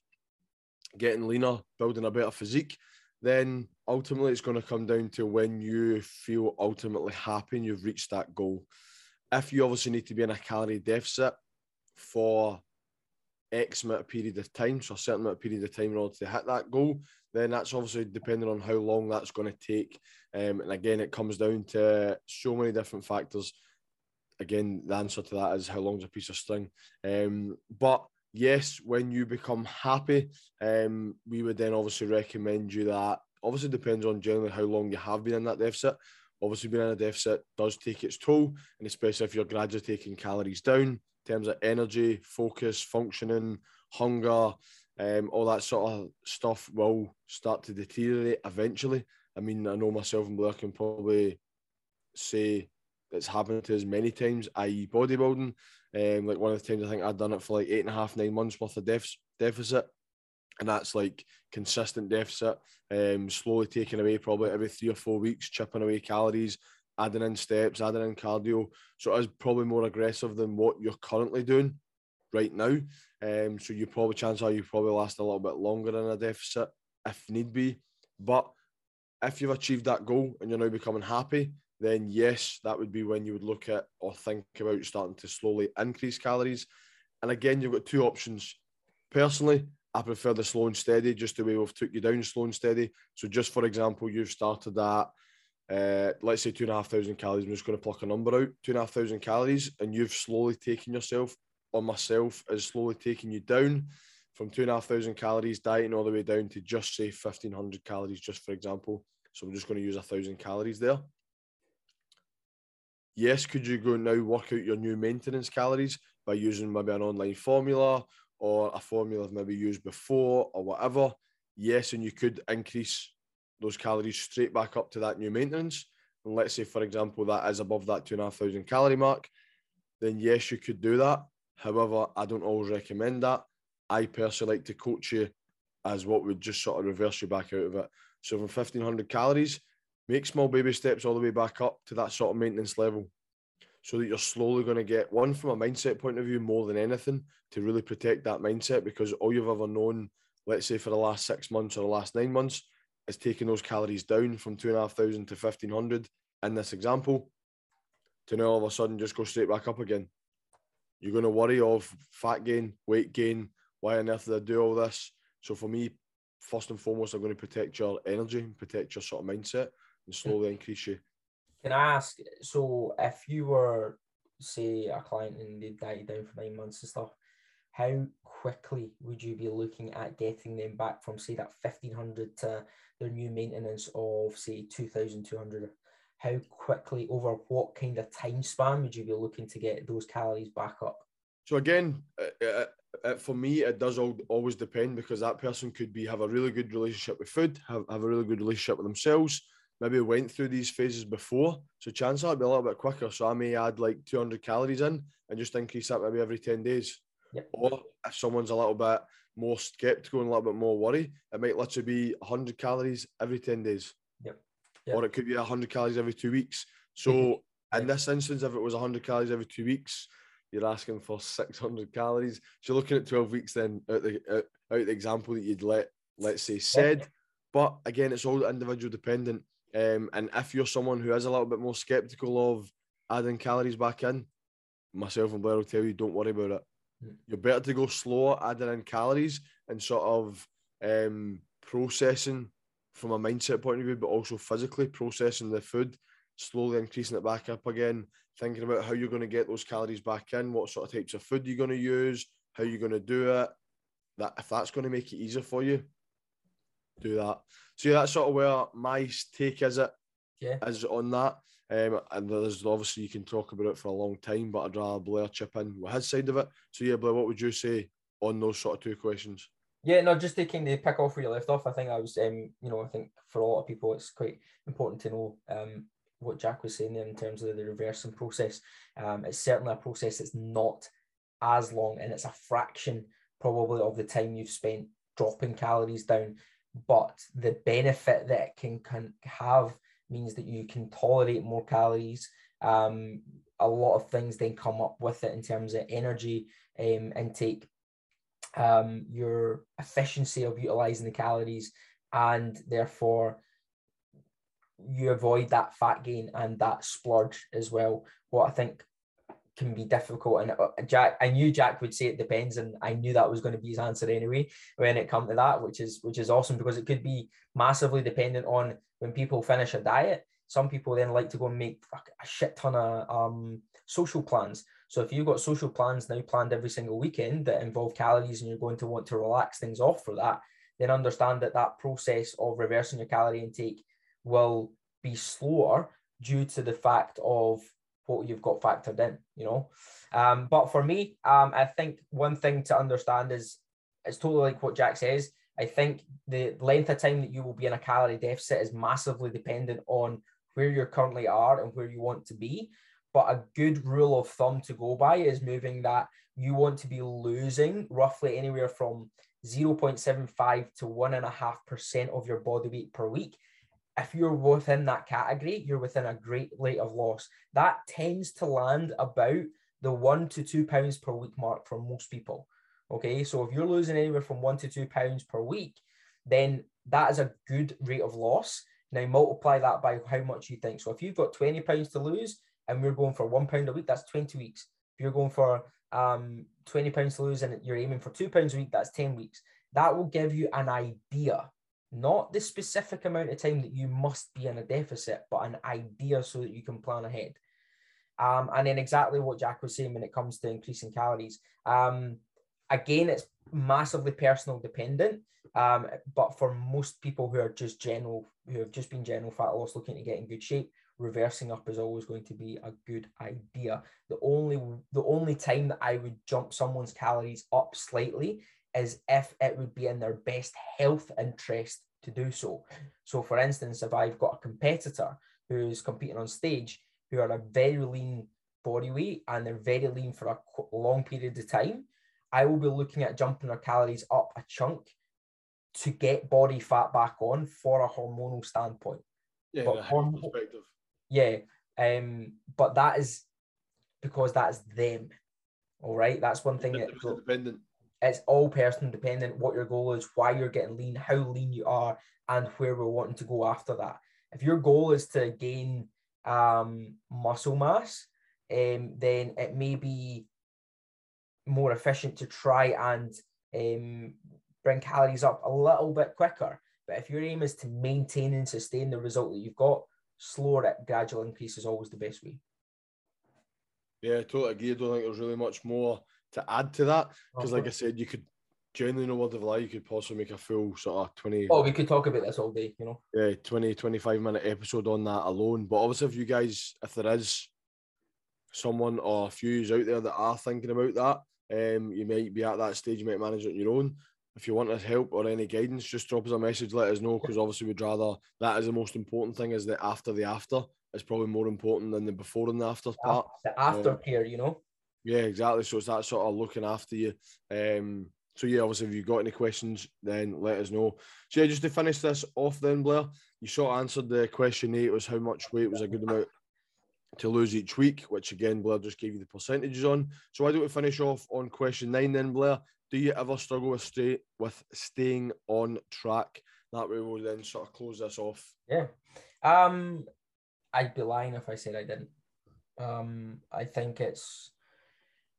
getting leaner, building a better physique, then ultimately it's going to come down to when you feel ultimately happy and you've reached that goal. If you obviously need to be in a calorie deficit for X amount of period of time, so a certain amount of period of time in order to hit that goal, then that's obviously depending on how long that's going to take. Um, and again, it comes down to so many different factors. Again, the answer to that is how long's a piece of string. Um, but yes, when you become happy, um, we would then obviously recommend you that. Obviously, depends on generally how long you have been in that deficit. Obviously, being in a deficit does take its toll, and especially if you're gradually taking calories down in terms of energy, focus, functioning, hunger, um, all that sort of stuff will start to deteriorate eventually. I mean, I know myself and Blair can probably say it's happened to us many times, i.e., bodybuilding. Um, like one of the times I think I'd done it for like eight and a half, nine months worth of def- deficit. And that's like consistent deficit, um, slowly taking away probably every three or four weeks, chipping away calories, adding in steps, adding in cardio. So it is probably more aggressive than what you're currently doing right now. Um, so you probably chance are you probably last a little bit longer in a deficit if need be. But if you've achieved that goal and you're now becoming happy, then yes, that would be when you would look at or think about starting to slowly increase calories. And again, you've got two options. Personally, I prefer the slow and steady, just the way we've took you down slow and steady. So just for example, you've started at uh, let's say two and a half thousand calories. I'm just going to pluck a number out, two and a half thousand calories, and you've slowly taken yourself, or myself is slowly taking you down from two and a half thousand calories, dieting all the way down to just say 1500 calories, just for example. So I'm just going to use a thousand calories there yes, could you go now work out your new maintenance calories by using maybe an online formula or a formula I've maybe used before or whatever? Yes, and you could increase those calories straight back up to that new maintenance. And let's say, for example, that is above that two and a half thousand calorie mark, then yes, you could do that. However, I don't always recommend that. I personally like to coach you as what would just sort of reverse you back out of it. So from 1500 calories, make small baby steps all the way back up to that sort of maintenance level so that you're slowly going to get one from a mindset point of view more than anything to really protect that mindset because all you've ever known, let's say for the last six months or the last nine months, is taking those calories down from two and a half thousand to 1500 in this example to now all of a sudden just go straight back up again. You're going to worry of fat gain, weight gain. Why on earth did I do all this? So for me, first and foremost, I'm going to protect your energy, protect your sort of mindset, and slowly increase you. Can I ask? So, if you were, say, a client and they died down for nine months and stuff, how quickly would you be looking at getting them back from, say, that fifteen hundred to their new maintenance of, say, two thousand two hundred? How quickly, over what kind of time span, would you be looking to get those calories back up? So again, uh, uh, uh, for me, it does all, always depend because that person could be have a really good relationship with food, have, have a really good relationship with themselves, maybe went through these phases before. So chances are it'll be a little bit quicker. So I may add like 200 calories in and just increase that maybe every 10 days. Yep. Or if someone's a little bit more skeptical and a little bit more worried, it might literally be 100 calories every 10 days. Yep. Yep. Or it could be 100 calories every two weeks. So in this instance, if it was 100 calories every two weeks, you're asking for 600 calories. So you're looking at 12 weeks then out the, out, out the example that you'd let, let's say, said. But again, it's all individual dependent. Um, and if you're someone who is a little bit more skeptical of adding calories back in, myself and Blair will tell you, don't worry about it. Mm. You're better to go slow adding in calories and sort of um, processing from a mindset point of view, but also physically processing the food, slowly increasing it back up again, thinking about how you're going to get those calories back in, what sort of types of food you're going to use, how you're going to do it. That if that's going to make it easier for you, do that. So yeah, that's sort of where my take is it Yeah. is on that. Um, and there's obviously you can talk about it for a long time, but I'd rather Blair chip in with his side of it. So yeah, Blair, what would you say on those sort of two questions? Yeah, no, just taking the pick off where you left off, I think I was, um, you know, I think for a lot of people, it's quite important to know um, what Jack was saying there in terms of the reversing process. Um, it's certainly a process that's not as long and it's a fraction probably of the time you've spent dropping calories down. But the benefit that it can, can have means that you can tolerate more calories. Um, a lot of things then come up with it in terms of energy um, intake um, your efficiency of utilizing the calories, and therefore you avoid that fat gain and that splurge as well. What I think can be difficult, and uh, Jack, I knew Jack would say it depends, and I knew that was going to be his answer anyway when it come to that, which is which is awesome because it could be massively dependent on when people finish a diet. Some people then like to go and make a shit ton of um, social plans. So if you've got social plans now planned every single weekend that involve calories and you're going to want to relax things off for that, then understand that that process of reversing your calorie intake will be slower due to the fact of what you've got factored in, you know. Um, but for me, um, I think one thing to understand is it's totally like what Jack says. I think the length of time that you will be in a calorie deficit is massively dependent on where you currently are and where you want to be. But a good rule of thumb to go by is moving that you want to be losing roughly anywhere from 0.75 to 1.5% of your body weight per week. If you're within that category, you're within a great rate of loss. That tends to land about the one to two pounds per week mark for most people. Okay, so if you're losing anywhere from one to two pounds per week, then that is a good rate of loss. Now multiply that by how much you think. So if you've got 20 pounds to lose and we're going for one pound a week, that's 20 weeks. If you're going for um, 20 pounds to lose and you're aiming for two pounds a week, that's 10 weeks. That will give you an idea, not the specific amount of time that you must be in a deficit, but an idea so that you can plan ahead. Um, and then exactly what Jack was saying when it comes to increasing calories. Um, again, it's massively personal dependent. Um, but for most people who are just general, who have just been general fat loss, looking to get in good shape, reversing up is always going to be a good idea. The only the only time that I would jump someone's calories up slightly is if it would be in their best health interest to do so. So, for instance, if I've got a competitor who's competing on stage who are a very lean body weight and they're very lean for a long period of time, I will be looking at jumping their calories up a chunk to get body fat back on for a hormonal standpoint. Yeah, But horm- perspective. Yeah. Um, but that is because that's them. All right. That's one thing that Independent. It's all person dependent what your goal is, why you're getting lean, how lean you are, and where we're wanting to go after that. If your goal is to gain um, muscle mass, um, then it may be more efficient to try and um, bring calories up a little bit quicker. But if your aim is to maintain and sustain the result that you've got, slower gradual increase is always the best way. Yeah, I totally agree. I don't think there's really much more to add to that because, like I said, you could genuinely no word of a lie, you could possibly make a full sort of 20, oh, we could talk about this all day, you know. yeah, 20, 25 minute episode on that alone. But obviously, if you guys, if there is someone or a few out there that are thinking about that, um, you might be at that stage, you might manage it on your own. if you want us help or any guidance, just drop us a message, let us know, because obviously we'd rather that is the most important thing is the after the after is probably more important than the before and the after part. The aftercare, um, you know. Yeah, exactly. So it's that sort of looking after you. Um, so yeah, obviously, if you've got any questions, then let us know. So yeah, just to finish this off, then Blair, you sort of answered the question eight was how much weight was a good amount to lose each week, which again, Blair just gave you the percentages on. So why don't we finish off on question nine then, Blair? Do you ever struggle with stay with staying on track? That way we'll then sort of close this off. Yeah. Um I'd be lying if I said I didn't. Um I think it's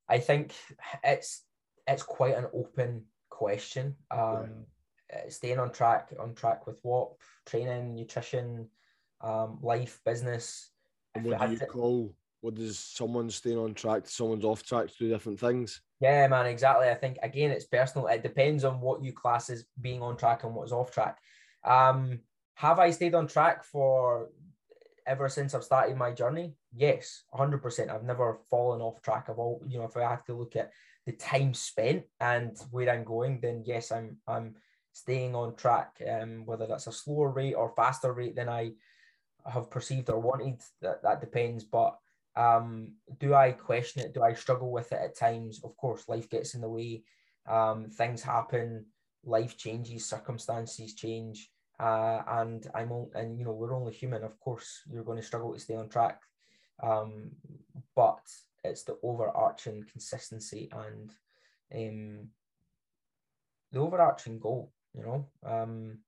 I think it's it's quite an open question. Um staying on track, on track with what? Training, nutrition, um, life, business and what do you to... call? What does someone staying on track? Someone's off track to do different things. Yeah, man, exactly. I think again, it's personal. It depends on what you class as being on track and what's off track. Um, have I stayed on track for ever since I've started my journey? Yes, 100%. I've never fallen off track. I've all, you know, if I have to look at the time spent and where I'm going, then yes, I'm I'm staying on track. Um, whether that's a slower rate or faster rate than I have perceived or wanted. That that depends. But um, do I question it? Do I struggle with it at times? Of course, life gets in the way. Um, things happen. Life changes. Circumstances change. Uh, and I'm on, and you know we're only human. Of course, you're going to struggle to stay on track. Um, but it's the overarching consistency and um, the overarching goal. You know, um,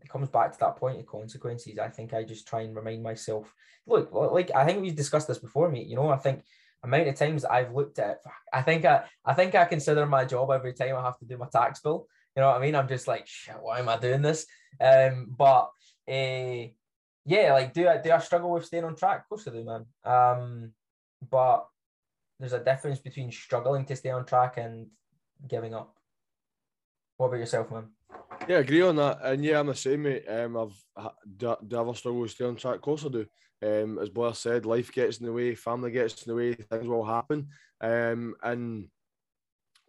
it comes back to that point of consequences. I think I just try and remind myself. Look, like I think we've discussed this before, mate. You know, I think amount of times I've looked at I think I I think I consider my job every time I have to do my tax bill. You know what I mean? I'm just like, shit, why am I doing this? Um, but uh, yeah, like do I do I struggle with staying on track? Of course I do, man. Um, but there's a difference between struggling to stay on track and giving up. What about yourself, man? Yeah, I agree on that. And yeah, I'm the same, mate. Um, I've do, do I ever struggle with staying on track? Of course I do. Um, as Blair said, life gets in the way, family gets in the way, things will happen. Um, and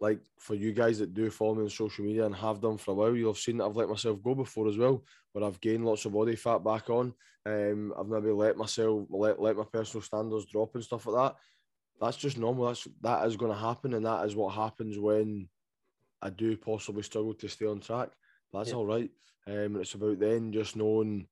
like for you guys that do follow me on social media and have done for a while, you'll have seen that I've let myself go before as well, where I've gained lots of body fat back on. Um, I've maybe let myself let let my personal standards drop and stuff like that. That's just normal. That's that is going to happen, and that is what happens when I do possibly struggle to stay on track. That's yeah. all right. Um, it's about then just knowing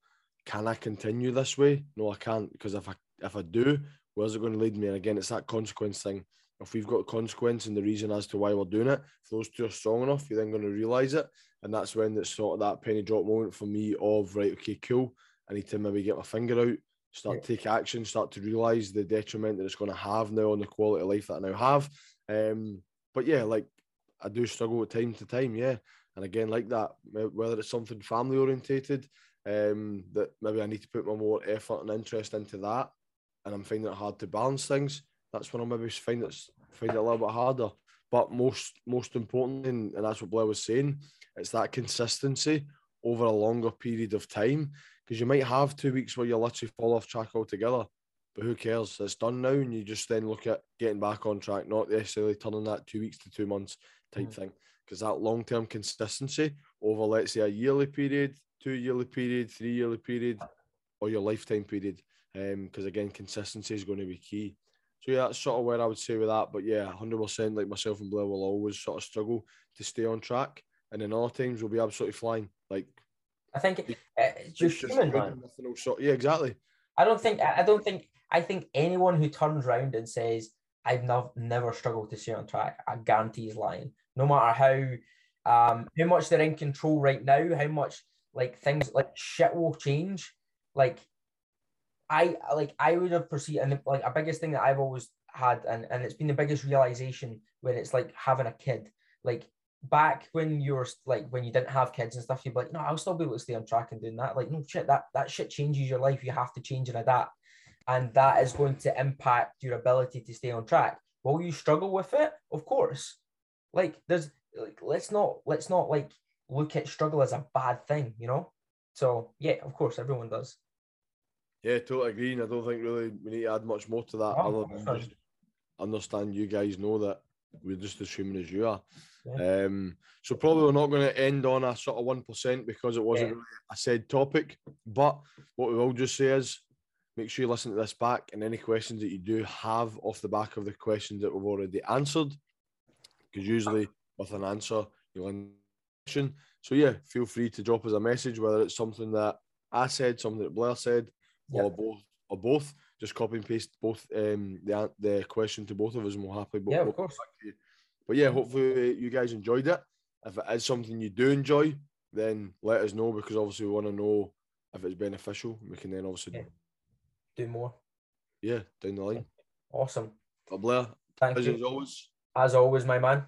can I continue this way? No, I can't because if I if I do, where's it going to lead me? And again, it's that consequence thing. If we've got consequence and the reason as to why we're doing it, if those two are strong enough, you're then going to realise it. And that's when it's sort of that penny drop moment for me of right, okay, cool. I need to maybe get my finger out, start yeah. to take action, start to realise the detriment that it's going to have now on the quality of life that I now have. Um, but yeah, like I do struggle with time to time, yeah. And again, like that, whether it's something family orientated, um, that maybe I need to put my more effort and interest into that, and I'm finding it hard to balance things. That's when I maybe find it find it a little bit harder. But most most importantly, and, and that's what Blair was saying, it's that consistency over a longer period of time. Because you might have two weeks where you literally fall off track altogether, but who cares? It's done now, and you just then look at getting back on track, not necessarily turning that two weeks to two months type mm. thing because that long term consistency over, let's say, a yearly period, two yearly period, three yearly period, or your lifetime period. Um, because um, again, consistency is going to be key. So yeah, that's sort of where I would say with that. But yeah, hundred percent, like myself and Blair will always sort of struggle to stay on track, and then other teams we'll be absolutely flying. Like I think uh, it's just human, man. Yeah, exactly. I don't think I don't think I think anyone who turns around and says I've never never struggled to stay on track, I guarantee is lying no matter how um how much they're in control right now, how much like things like shit will change. Like I like I would have perceived and like a biggest thing that I've always had and, and it's been the biggest realization when it's like having a kid. Like back when you were like when you didn't have kids and stuff, you'd be like, no, I'll still be able to stay on track and doing that. Like, no shit, that that shit changes your life. You have to change and adapt. And that is going to impact your ability to stay on track. Will you struggle with it? Of course. Like there's like let's not let's not like look at struggle as a bad thing, you know? So yeah, of course everyone does. Yeah, totally agree. And I don't think really we need to add much more to that oh, other than just understand you guys know that we're just as human as you are. Yeah. Um, so probably we're not going to end on a sort of one percent because it wasn't yeah. really a said topic. But what we will just say is, make sure you listen to this back, and any questions that you do have off the back of the questions that we've already answered, because usually with an answer you'll end. So yeah, feel free to drop us a message whether it's something that I said, something that Blair said, yep. or both, or both. Just copy and paste both um, the the question to both of us, and we'll happily. Yeah, of course. But yeah, hopefully you guys enjoyed it. If it is something you do enjoy, then let us know because obviously we want to know if it's beneficial. We can then obviously yeah. do more. Yeah, down the line. Awesome. But Blair, Thank as you. always. As always, my man.